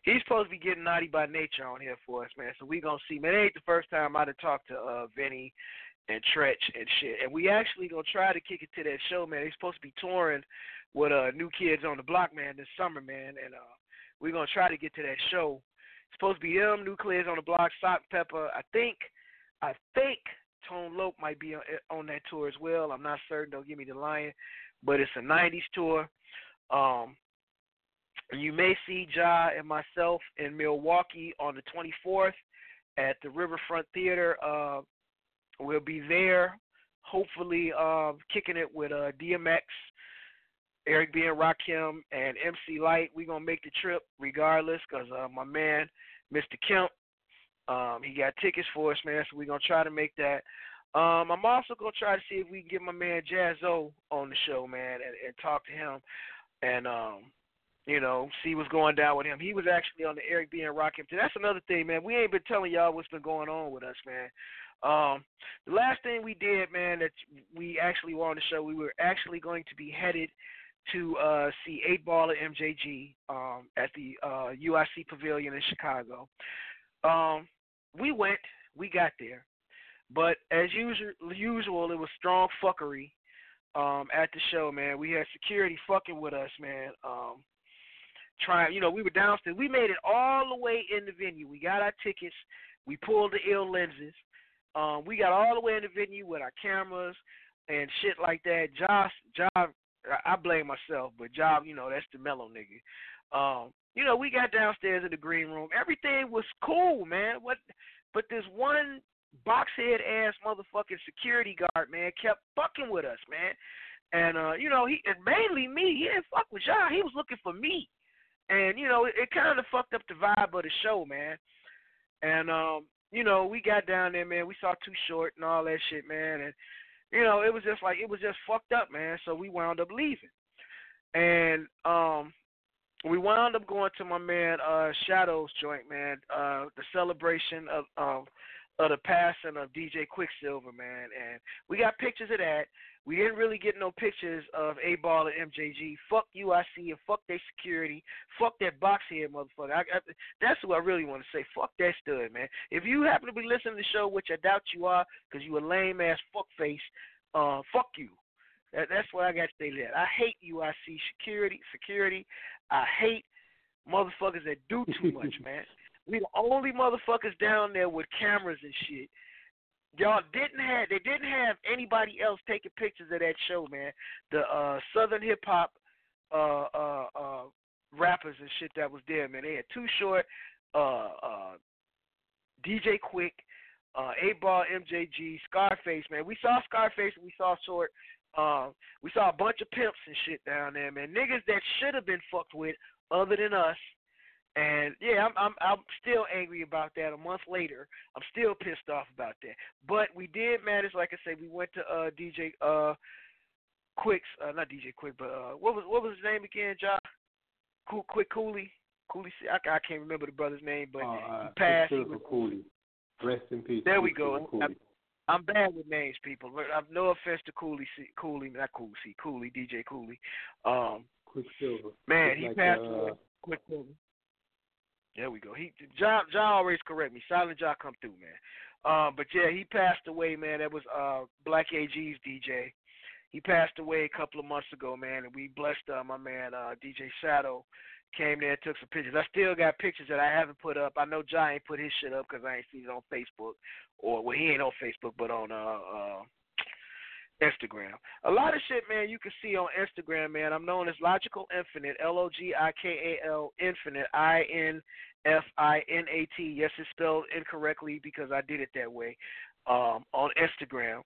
he's supposed to be getting naughty by nature on here for us, man. So we gonna see, man. It ain't the first time I'd have talked to uh Vinny and Tretch and shit. And we actually gonna try to kick it to that show, man. He's supposed to be touring with uh new kids on the block, man, this summer, man. And uh we're gonna try to get to that show. It's supposed to be them, new kids on the block, Salt Pepper. I think I think Tone Loc might be on, on that tour as well. I'm not certain. Don't give me the lion, but it's a '90s tour. Um, you may see Ja and myself in Milwaukee on the 24th at the Riverfront Theater. Uh, we'll be there, hopefully uh, kicking it with uh, DMX, Eric B. and Rakim, and MC Lyte. We're going to make the trip regardless because uh, my man, Mr. Kemp, um, he got tickets for us, man, so we're going to try to make that. Um, I'm also going to try to see if we can get my man Jazzo on the show, man, and, and talk to him. And um, you know, see what's going down with him. He was actually on the Eric B and Rakim. That's another thing, man. We ain't been telling y'all what's been going on with us, man. Um, the last thing we did, man, that we actually on the show, we were actually going to be headed to uh, see Eight Ball at MJG um, at the uh, UIC Pavilion in Chicago. Um, we went, we got there, but as usual, usual, it was strong fuckery um, at the show, man. We had security fucking with us, man. Um, trying, you know, we were downstairs. We made it all the way in the venue. We got our tickets. We pulled the ill lenses. Um, we got all the way in the venue with our cameras and shit like that. Josh, Job, I blame myself, but Job, you know, that's the mellow nigga. Um, you know, we got downstairs in the green room. Everything was cool, man. What? But this one boxhead ass motherfucking security guard, man, kept fucking with us, man. And uh, you know, he and mainly me. He didn't fuck with y'all. He was looking for me. And you know, it, it kind of fucked up the vibe of the show, man. And um, you know, we got down there, man. We saw Too Short and all that shit, man. And you know, it was just like it was just fucked up, man. So we wound up leaving. And um, we wound up going to my man uh Shadow's joint, man. Uh, the celebration of um of the passing of DJ Quicksilver, man. And we got pictures of that. We didn't really get no pictures of Eight Ball and MJG. Fuck UIC and fuck their security. Fuck that box here, motherfucker. I, I, that's what I really want to say. Fuck that stud, man. If you happen to be listening to the show, which I doubt you are, because you a lame ass fuckface, uh, fuck you. That, that's what I got to say to that. I hate UIC security. Security. I hate motherfuckers that do too much, <laughs> man. We the only motherfuckers down there with cameras and shit. Y'all didn't have they didn't have anybody else taking pictures of that show, man. The uh Southern hip hop uh uh uh rappers and shit that was there, man. They had Too Short, uh uh DJ Quik, uh Eight Ball MJG, Scarface, man. We saw Scarface we saw Short. Um, we saw a bunch of pimps and shit down there, man. Niggas that should have been fucked with other than us. And yeah, I'm I'm I'm still angry about that. A month later, I'm still pissed off about that. But we did manage, like I said, we went to uh DJ uh Quik's uh not DJ Quik, but uh what was what was his name again, Josh? Cool Quick Cooley. Cooley. C- I, I can't remember the brother's name, but
Uh,
he
uh,
passed. He was-
Cooley. Rest in peace.
There we go. I'm, I'm bad with names, people. But I've no offense to Cooley, C- Cooley, not Cooley, C, Cooley, DJ Cooley. Um,
Quicksilver.
man, he
like,
passed
uh,
away. Quicksilver. There we go. He John John always correct me. Silent John come through, man. Um, but yeah, he passed away, man. That was uh Black AG's DJ. He passed away a couple of months ago, man, and we blessed uh, my man uh DJ Shadow came there and took some pictures. I still got pictures that I haven't put up. I know John ain't put his shit up because I ain't seen it on Facebook, or well, he ain't on Facebook, but on uh, uh Instagram. A lot of shit, man, you can see on Instagram, man. I'm known as Logical Infinite, L O G I K A L Infinite, I N F I N A T. Yes, it's spelled incorrectly because I did it that way um, on Instagram.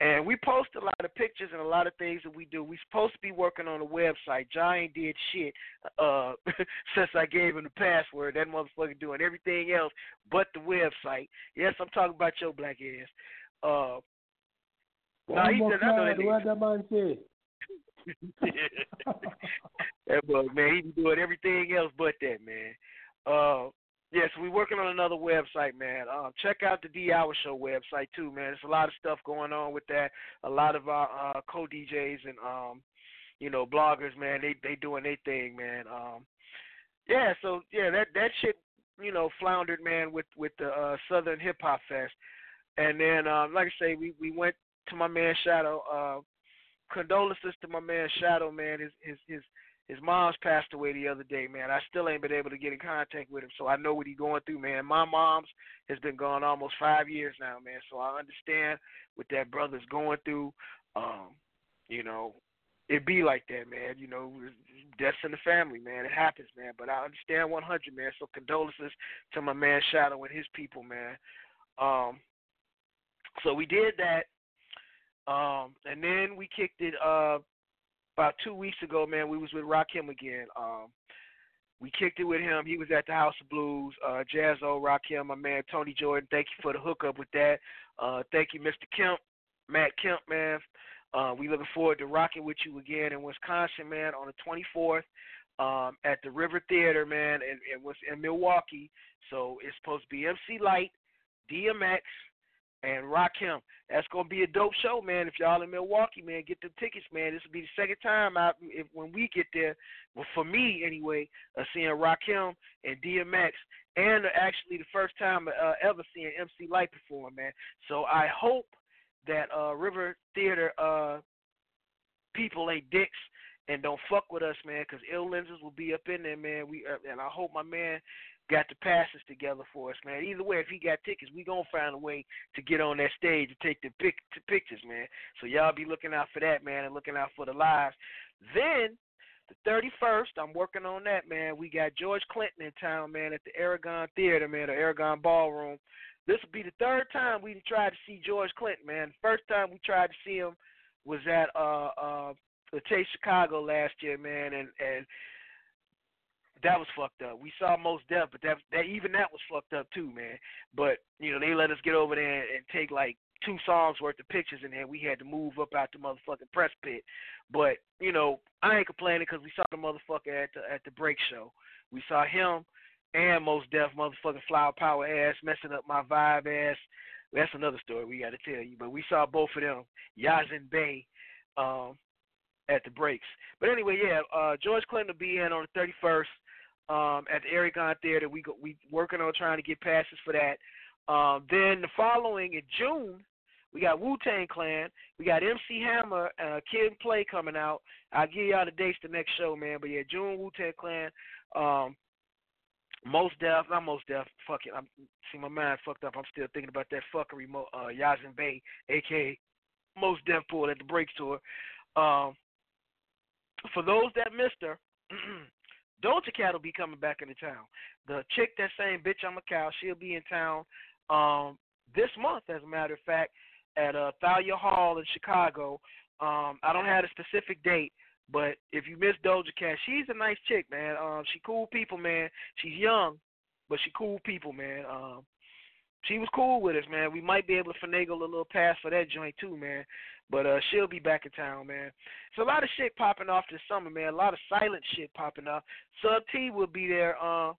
And we post a lot of pictures and a lot of things that we do. We're supposed to be working on a website. John ain't did shit uh, <laughs> since I gave him the password. That motherfucker doing everything else but the website. Yes, I'm talking about your black ass. Uh, nah, he said, I know that
what that man say? <laughs>
that bug, man, he be doing everything else but that, man. Uh, yes, we're working on another website, man. Um, check out the D Hour Show website too, man. There's a lot of stuff going on with that. A lot of our uh, co DJs and um, you know, bloggers, man. They they doing their thing, man. Um, yeah, so yeah, that that shit, you know, floundered, man, with with the uh, Southern Hip Hop Fest, and then um, like I say, we we went to my man Shadow. Uh, condolences to my man Shadow, man. His his his his mom's passed away the other day, man. I still ain't been able to get in contact with him, so I know what he's going through, man. My mom's has been gone almost five years now, man. So I understand what that brother's going through. Um, you know, it be like that, man. You know, deaths in the family, man. It happens, man. But I understand 100, man. So condolences to my man Shadow and his people, man. Um, so we did that, um, and then we kicked it uh, about two weeks ago, man. We was with Rakim again. Um, we kicked it with him. He was at the House of Blues. Uh, Jazzo, Rakim, my man Tony Jordan. Thank you for the hookup with that. Uh, thank you, Mr. Kemp, Matt Kemp, man. Uh, we looking forward to rocking with you again in Wisconsin, man, on the 24th um, at the River Theater, man, and it was in Milwaukee. So it's supposed to be MC Lyte, DMX, and Rakim. That's gonna be a dope show, man. If y'all in Milwaukee, man, get the tickets, man. This will be the second time I, if, when we get there, well, for me anyway, uh, seeing Rakim and DMX, and actually the first time uh, ever seeing MC Lyte perform, man. So I hope that uh, River Theater uh, people ain't dicks and don't fuck with us, man, because ill lenses will be up in there, man. We uh, and I hope my man got the passes together for us, man. Either way, if he got tickets, we gonna find a way to get on that stage and take the pic- to pictures, man. So y'all be looking out for that, man, and looking out for the lives. Then the 31st, I'm working on that, man. We got George Clinton in town, man, at the Aragon Theater, man, the Aragon Ballroom. This will be the third time we tried to see George Clinton, man. The first time we tried to see him was at uh uh the Taste Chicago last year, man, and and that was fucked up. We saw Mos Def, but that that even that was fucked up too, man. But you know they let us get over there and take like two songs worth of pictures, and then we had to move up out the motherfucking press pit. But you know I ain't complaining because we saw the motherfucker at the at the break show. We saw him and Mos Def motherfucking flower power ass messing up my vibe ass. That's another story we got to tell you. But we saw both of them, Yasiin Bey, um, at the breaks. But anyway, yeah, uh, George Clinton will be in on the 31st um, at the Aragon Theater. We go, we working on trying to get passes for that. Um, then the following in June, we got Wu Tang Clan. We got MC Hammer, uh, Kid Play coming out. I'll give y'all the dates the next show, man. But yeah, June Wu Tang Clan. Um, Mos Def, not Mos Def. Fuck it. I'm see my mind fucked up. I'm still thinking about that fuckery. Mo, uh, Yasiin Bey, aka Mos Def Pool at the Break tour. Um, for those that missed her, <clears throat> Doja Cat will be coming back into town. The chick that saying "Bitch I'm a Cow," she'll be in town um, this month, as a matter of fact, at uh, Thalia Hall in Chicago. Um, I don't have a specific date, but if you miss Doja Cat, she's a nice chick, man. Um, she cool people, man. She's young, but she cool people, man. Um, she was cool with us, man. We might be able to finagle a little pass for that joint too, man. But uh, she'll be back in town, man. So a lot of shit popping off this summer, man. A lot of silent shit popping off. Sub T will be there uh,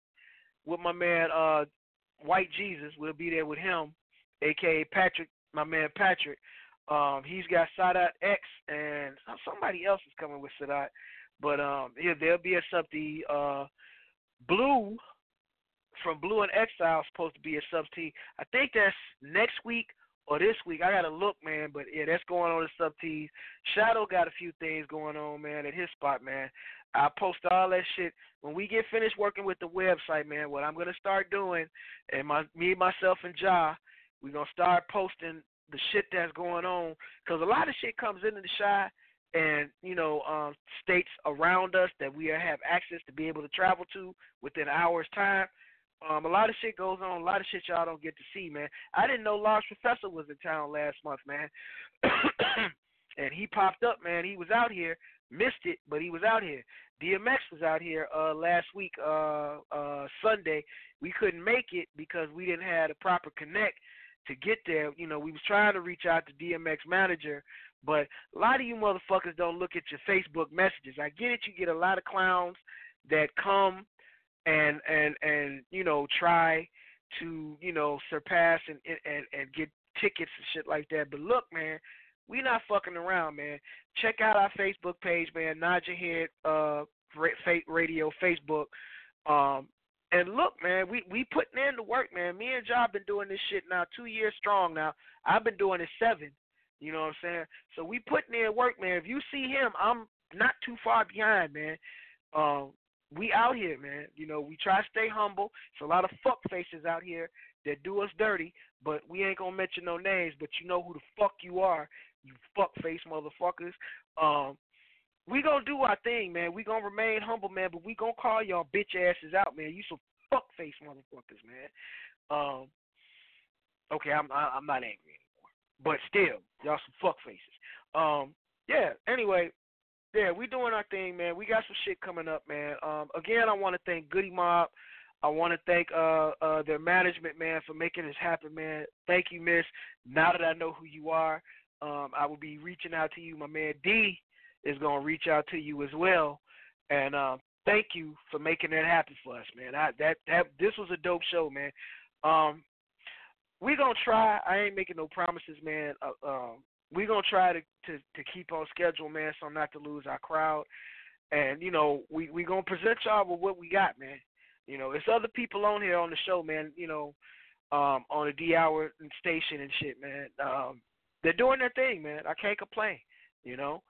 with my man uh, White Jesus. We'll be there with him, aka Patrick, my man Patrick. Um, he's got Sadat X, and somebody else is coming with Sadat. But um, yeah, there'll be a Sub T. Uh, Blu from Blu and Exile supposed to be a Sub T. I think that's next week or this week. I gotta look, man. But yeah, that's going on the Sub T's. Shadow got a few things going on, man, at his spot, man. I post all that shit when we get finished working with the website, man. What I'm gonna start doing, and my me, myself, and Ja, we're gonna start posting the shit that's going on because a lot of shit comes into the shy and you know um, states around us that we have access to be able to travel to within hour's time. Um, a lot of shit goes on. A lot of shit y'all don't get to see, man. I didn't know Large Professor was in town last month, man. <coughs> and he popped up, man. He was out here. Missed it, but he was out here. DMX was out here uh last week, uh uh Sunday. We couldn't make it because we didn't have a proper connect to get there. You know, we was trying to reach out to DMX manager, but a lot of you motherfuckers don't look at your Facebook messages. I get it, you get a lot of clowns that come and and and you know try to you know surpass and and and get tickets and shit like that. But look, man, we not fucking around, man. Check out our Facebook page, man. Nod your head, uh, Radio Facebook. Um, and look, man, we we putting in the work, man. Me and Job been doing this shit now two years strong. Now I've been doing it seven. You know what I'm saying? So we putting in work, man. If you see him, I'm not too far behind, man. Um, we out here, man. You know, we try to stay humble. It's a lot of fuck faces out here that do us dirty, but we ain't gonna mention no names. But you know who the fuck you are, you fuck face motherfuckers. Um, we gonna do our thing, man. We gonna remain humble, man. But we gonna call y'all bitch asses out, man. You some fuck face motherfuckers, man. Um, okay, I'm I'm not angry anymore, but still, y'all some fuck faces. Um, yeah. Anyway, yeah, we doing our thing, man. We got some shit coming up, man. Um, again, I want to thank Goodie Mob. I want to thank uh, uh, their management, man, for making this happen, man. Thank you, Miss. Now that I know who you are, um, I will be reaching out to you. My man D is to reach out to you as well. And uh, thank you for making that happen for us, man. I, that that this was a dope show, man. Um, we gonna try. I ain't making no promises, man. Uh, um, we're gonna try to, to to keep on schedule, man, so not to lose our crowd. And you know, we we gonna present y'all with what we got, man. You know, it's other people on here on the show, man. You know, um, on the D Hour and station and shit, man. Um, they're doing their thing, man. I can't complain. You know,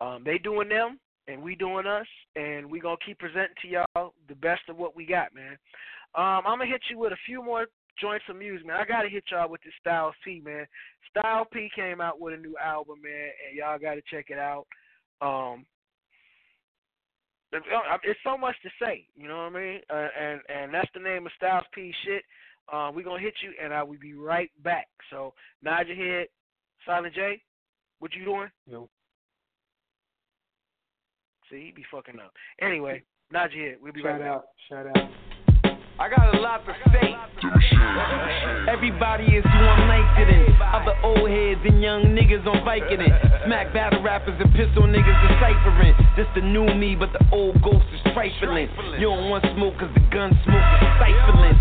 um, they doing them and we doing us, and we gonna keep presenting to y'all the best of what we got, man. Um, I'm gonna hit you with a few more joints of music, man. I gotta hit y'all with this Style P, man. Style P came out with a new album, man, and y'all gotta check it out. Um, it's so much to say, you know what I mean? Uh, and and that's the name of Styles P shit. Uh, we're gonna hit you, and I will be right back. So nod your head, Silent J. What you doing?
No.
See, he be fucking up. Anyway, nod your head. We'll be
Shout
right
out.
back.
Shout out.
I got a lot to say. Everybody is doing nice to them. Other old heads and young niggas on Viking it. Smack battle rappers and pistol niggas deciphering. This the new me, but the old ghost is trifling. You don't want smoke cause the gun smoke is stifling.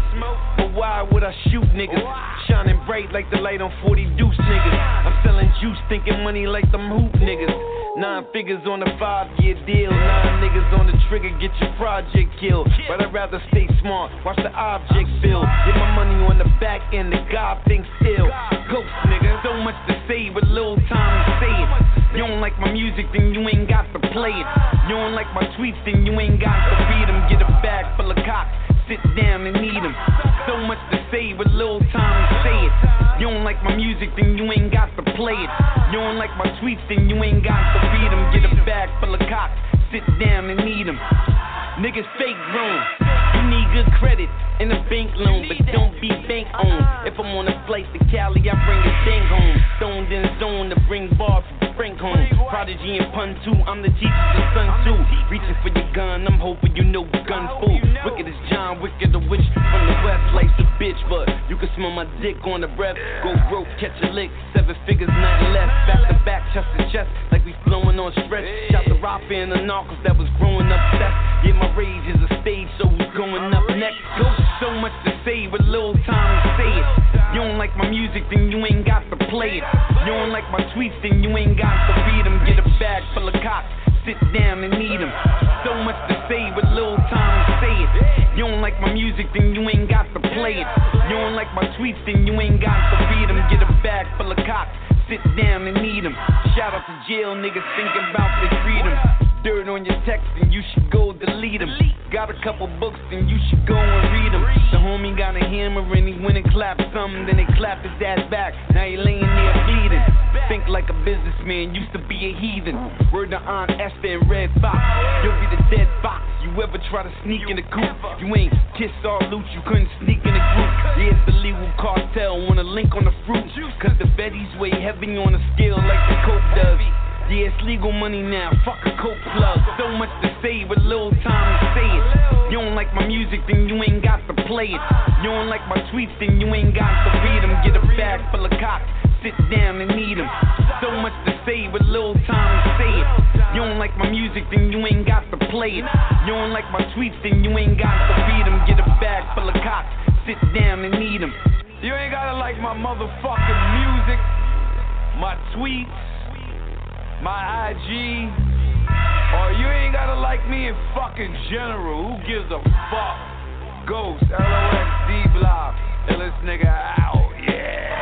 But why would I shoot niggas? Shining bright like the light on 40 deuce niggas. I'm selling juice, thinking money like them hoop niggas. Nine figures on a five year deal. Nine niggas on the trigger, get your project killed. But I'd rather stay smart, watch the object build. Get my money on the back end, the God thinks ill. Ghost nigga, so much to say, but little time to say it. You don't like my music, then you ain't got to play it. You don't like my tweets, then you ain't got to read them. Get a bag full of cocks, sit down and eat them. So much to say, but little time to say it. You don't like my music, then you ain't got to play it. You don't like my tweets, then you ain't got to read them. Get a bag full of cocks, sit down and eat them. Niggas fake grown. You need good credit and a bank loan, but don't be bank on. If I'm on a flight to Cali, I bring a thing home. Stoned in zone to bring bars from Frank home. Prodigy and pun too. I'm the teacher's son too. Reaching for your gun, I'm hoping you know gun fool. Wicked as John, wicked the witch from the west, like the bitch, but you can smell my dick on the breath. Go broke, catch a lick, seven figures, nothing left. Back to back, chest to chest, like we flowing on stretch. Shot the rapper and the narcos that was growing up set. Yeah, my rage is a stage, so who's going up next? Go so much to say, but little time to say it. You don't like my music, then you ain't got to play it. You don't like my tweets, then you ain't got to read them. Get a bag full of cops, sit down and eat them. So much to say, but little time to say it. You don't like my music, then you ain't got to play it. You don't like my tweets, then you ain't got to read them. Get a bag full of cops, sit down and eat them. Shout out to jail niggas thinking about their freedom. Dirt on your text, and you should go delete them. Got a couple books, then you should go and read them. The homie got a hammer and he went and clapped something, then they clapped his ass back. Now he laying there bleeding. Think like a businessman, used to be a heathen. Word to Aunt Esther and Redd Foxx. You'll be the dead fox. You ever try to sneak in the coop? You ain't kiss or loot, you couldn't sneak in the group. Yeah, it's the legal cartel, wanna link on the fruit. Cause the Betty's weigh heavy on the scale like the Coke. Yeah, it's legal money now, fuck a coke plug. So much to say, but little time to say it. You don't like my music, then you ain't got to play it. You don't like my tweets, then you ain't got to read them. Get a bag full of cocks, sit down and eat them. So much to say, but little time to say it. You don't like my music, then you ain't got to play it. You don't like my tweets, then you ain't got to read them. Get a bag full of cocks, sit down and eat them. You ain't gotta like my motherfucking music, my tweets my IG, or you ain't gotta like me in fucking general. Who gives a fuck? Ghost, LOX, D Block, illest nigga out, yeah.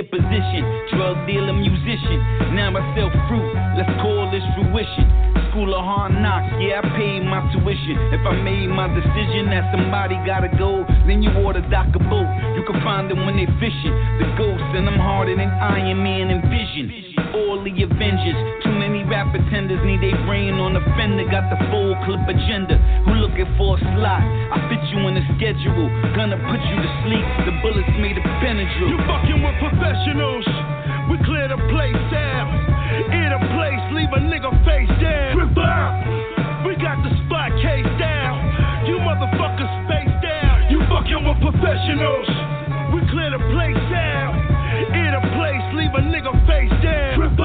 Your position, drug dealer, musician. Now I sell fruit, let's call this fruition. School of hard knocks, yeah, I paid my tuition. If I made my decision that somebody gotta go, then you order dock a boat. You can find them when they fishing. The ghosts, and I'm harder than Iron Man and Vision. All the Avengers, rap pretenders need their brain on the fender. Got the full clip agenda. Who looking for a slot? I fit you in the schedule. Gonna put you to sleep. The bullets made a Benadryl.
You fucking with professionals. We clear the place out. In a place, leave a nigga face down. Rip out. We got the spot case down. You motherfuckers face down. You fucking with professionals. We clear the place out. In a place, leave a nigga face down. Rip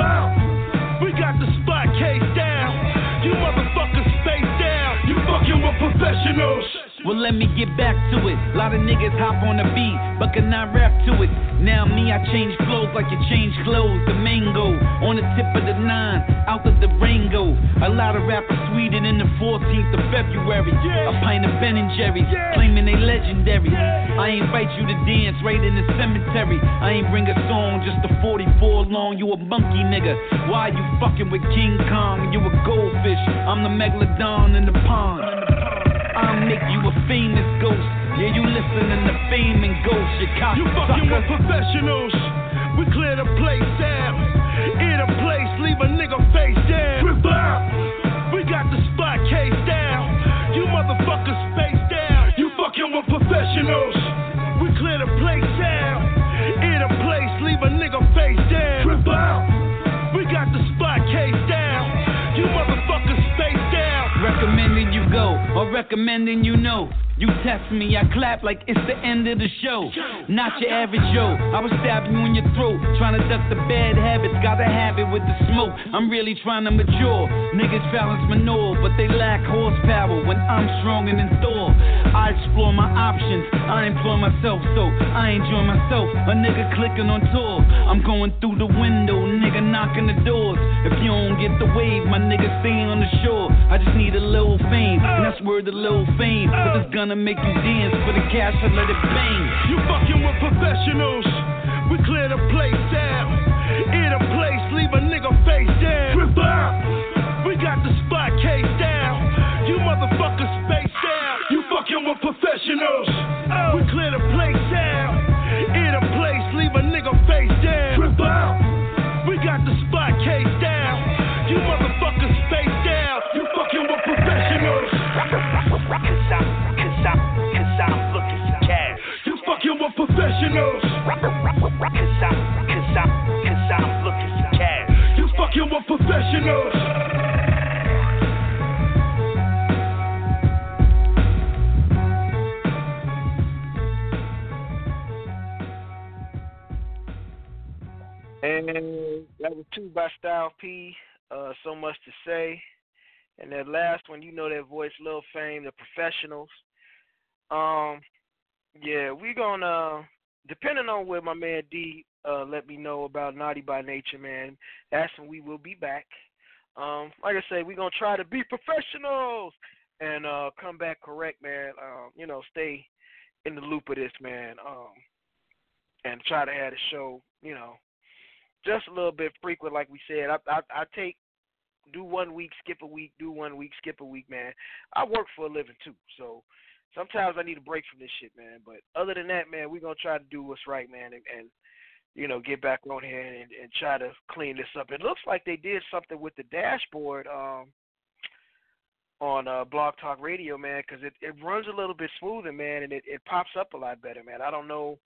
professionals.
Well, let me get back to it. A lot of niggas hop on the beat, but cannot rap to it. Now me, I change flows like you change clothes. The mango on the tip of the nine, out of the Rango. A lot of rappers sweeter in the 14th of February. A pint of Ben and Jerry's, claiming they legendary. I invite you to dance right in the cemetery. I ain't bring a song, just a 44 long. You a monkey nigga. Why you fucking with King Kong? You a goldfish. I'm the megalodon in the pond. I'll make you a famous ghost. Yeah, you listening to fame and ghost, you cock
You fucking with professionals. We clear the place out. In a place, leave a nigga face down. We got the spot case down. You motherfuckers face down. You fucking with professionals. We clear the place out. In a place, leave a nigga face down. We got the spot case down. You motherfuckers face down.
Recommending you go, or recommending you know. You test me, I clap like it's the end of the show. Not your average Joe. I would stab you in your throat. Trying to duck the bad habits, got a habit with the smoke. I'm really trying to mature. Niggas balance manure, but they lack horsepower when I'm stronger than Thor. I explore my options, I employ myself, so I enjoy myself. A nigga clicking on tour. I'm going through the window, nigga knocking the doors. If you don't get the wave, my nigga stay on the shore. I just need a little fame, and that's word a little fame. But it's gonna make you dance for the cash and let it bang.
You fucking with professionals. We clear the place out. In a place, leave a nigga face down. Rip out. We got the spot case down. You motherfuckers face down. You fucking with professionals. We clear the place
my man D uh let me know about Naughty by Nature, man. That's when we will be back. Um, like I say, we're gonna try to be professionals and uh come back correct, man. Um, you know, stay in the loop of this, man. Um, and try to have the show, you know, just a little bit frequent, like we said. I I, I take do one week, skip a week, do one week, skip a week, man. I work for a living too, so sometimes I need a break from this shit, man. But other than that, man, we're gonna try to do what's right, man, and, and you know get back on here and, and try to clean this up. It looks like they did something with the dashboard um, on uh, Blog Talk Radio, man, because it it runs a little bit smoother, man, and it it pops up a lot better, man. I don't know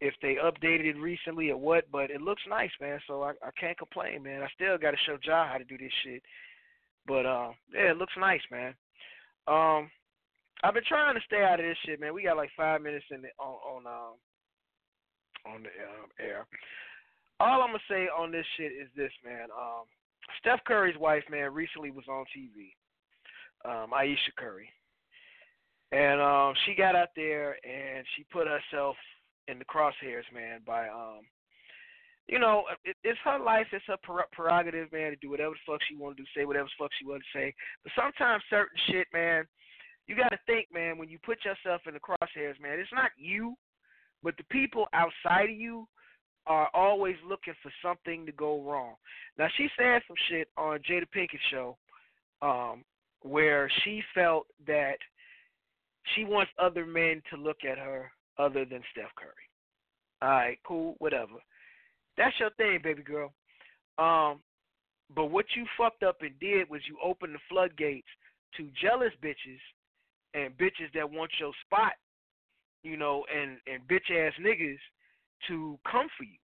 if they updated it recently or what, but it looks nice, man. So I, I can't complain, man. I still got to show Ja how to do this shit, but uh, yeah, it looks nice, man. Um, I've been trying to stay out of this shit, man. We got like five minutes in the, on on um on the um, air. All I'm gonna say on this shit is this, man. Um, Steph Curry's wife, man, recently was on TV. Um, Ayesha Curry, and um, she got out there and she put herself in the crosshairs, man, by um, you know, it, it's her life, it's her prerogative, man, to do whatever the fuck she want to do, say whatever the fuck she want to say. But sometimes certain shit, man, you got to think, man, when you put yourself in the crosshairs, man, it's not you, but the people outside of you are always looking for something to go wrong. Now she said some shit on Jada Pinkett show, um, where she felt that she wants other men to look at her other than Steph Curry. All right, cool, whatever. That's your thing, baby girl. Um, but what you fucked up and did was you opened the floodgates to jealous bitches and bitches that want your spot, you know, and and bitch ass niggas to come for you.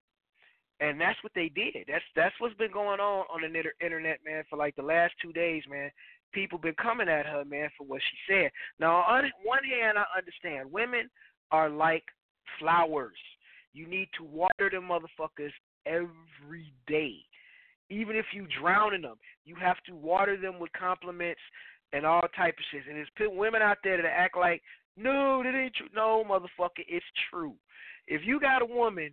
And that's what they did. That's that's what's been going on on the internet, man, for like the last two days, man. People been coming at her, man, for what she said. Now, on one hand, I understand women are like flowers. You need to water them motherfuckers every day. Even if you drown in them, you have to water them with compliments and all type of shit. And there's women out there that act like, no, that ain't true. No, motherfucker, it's true. If you got a woman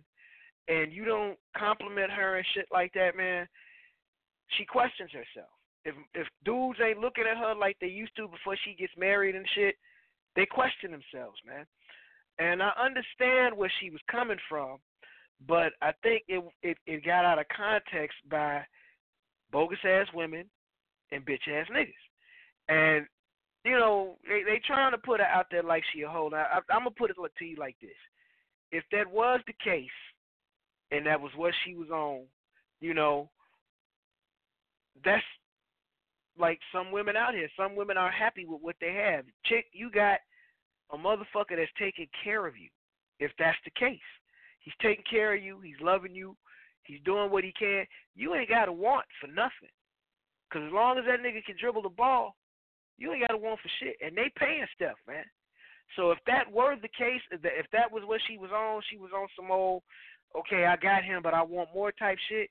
and you don't compliment her and shit like that, man, she questions herself. If if dudes ain't looking at her like they used to before she gets married and shit, they question themselves, man. And I understand where she was coming from, but I think it it, it got out of context by bogus ass women and bitch ass niggas. And you know they they trying to put her out there like she a hoe. Now I, I'm gonna put it to you like this: if that was the case, and that was what she was on, you know, that's like some women out here. Some women are happy with what they have. Chick, you got a motherfucker that's taking care of you. If that's the case, he's taking care of you. He's loving you. He's doing what he can. You ain't got to want for nothing. Cause as long as that nigga can dribble the ball, you ain't got to want for shit. And they paying stuff, man. So if that were the case, if that was what she was on, she was on some old, okay, I got him, but I want more type shit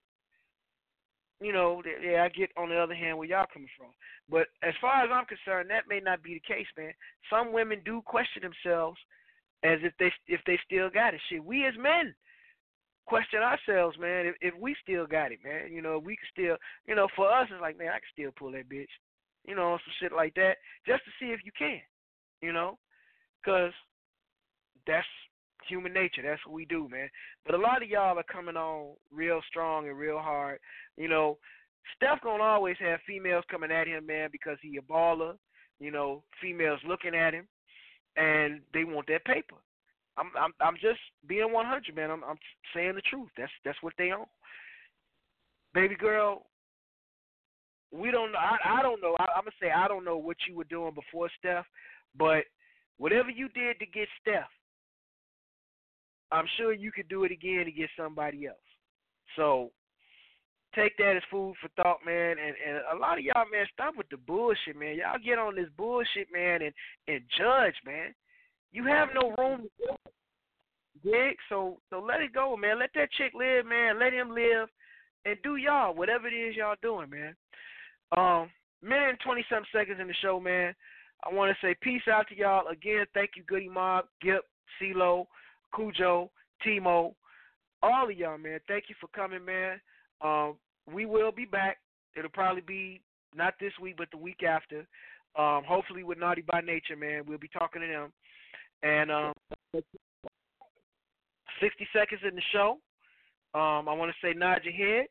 you know, yeah, I get on the other hand where y'all coming from. But as far as I'm concerned, that may not be the case, man. Some women do question themselves as if they if they still got it. Shit, we as men question ourselves, man, if, if we still got it, man. You know, we can still, you know, for us it's like, man, I can still pull that bitch, you know, some shit like that, just to see if you can, you know, because that's human nature. That's what we do, man. But a lot of y'all are coming on real strong and real hard. You know, Steph gonna always have females coming at him, man, because he a baller. You know, females looking at him, and they want that paper. I'm I'm I'm just being 100, man. I'm I'm saying the truth. That's that's what they own. Baby girl, we don't know. I I don't know. I, I'm gonna say I don't know what you were doing before Steph, but whatever you did to get Steph, I'm sure you could do it again to get somebody else. So take that as food for thought, man. And and a lot of y'all, man, stop with the bullshit, man. Y'all get on this bullshit, man, and and judge, man. You have no room. to Dig? So so let it go, man. Let that chick live, man. Let him live and do y'all, whatever it is y'all doing, man. Um, minute and twenty something seconds in the show, man. I want to say peace out to y'all. Again, thank you, Goodie Mob, Gipp, CeeLo, Khujo, T-Mo, all of y'all, man. Thank you for coming, man. Um, we will be back. It'll probably be not this week, but the week after. Um, hopefully with Naughty by Nature, man. We'll be talking to them. And um, 60 seconds in the show. Um, I want to say nod your head.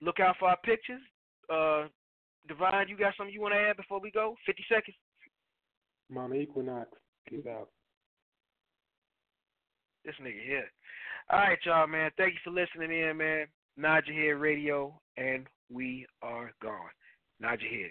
Look out for our pictures. Uh, Divine, you got something you want to add before we go? 50 seconds.
Mama Equinox, get out.
This nigga here. All right, y'all, man. Thank you for listening in, man. Nod your head radio, and we are gone. Nod your head.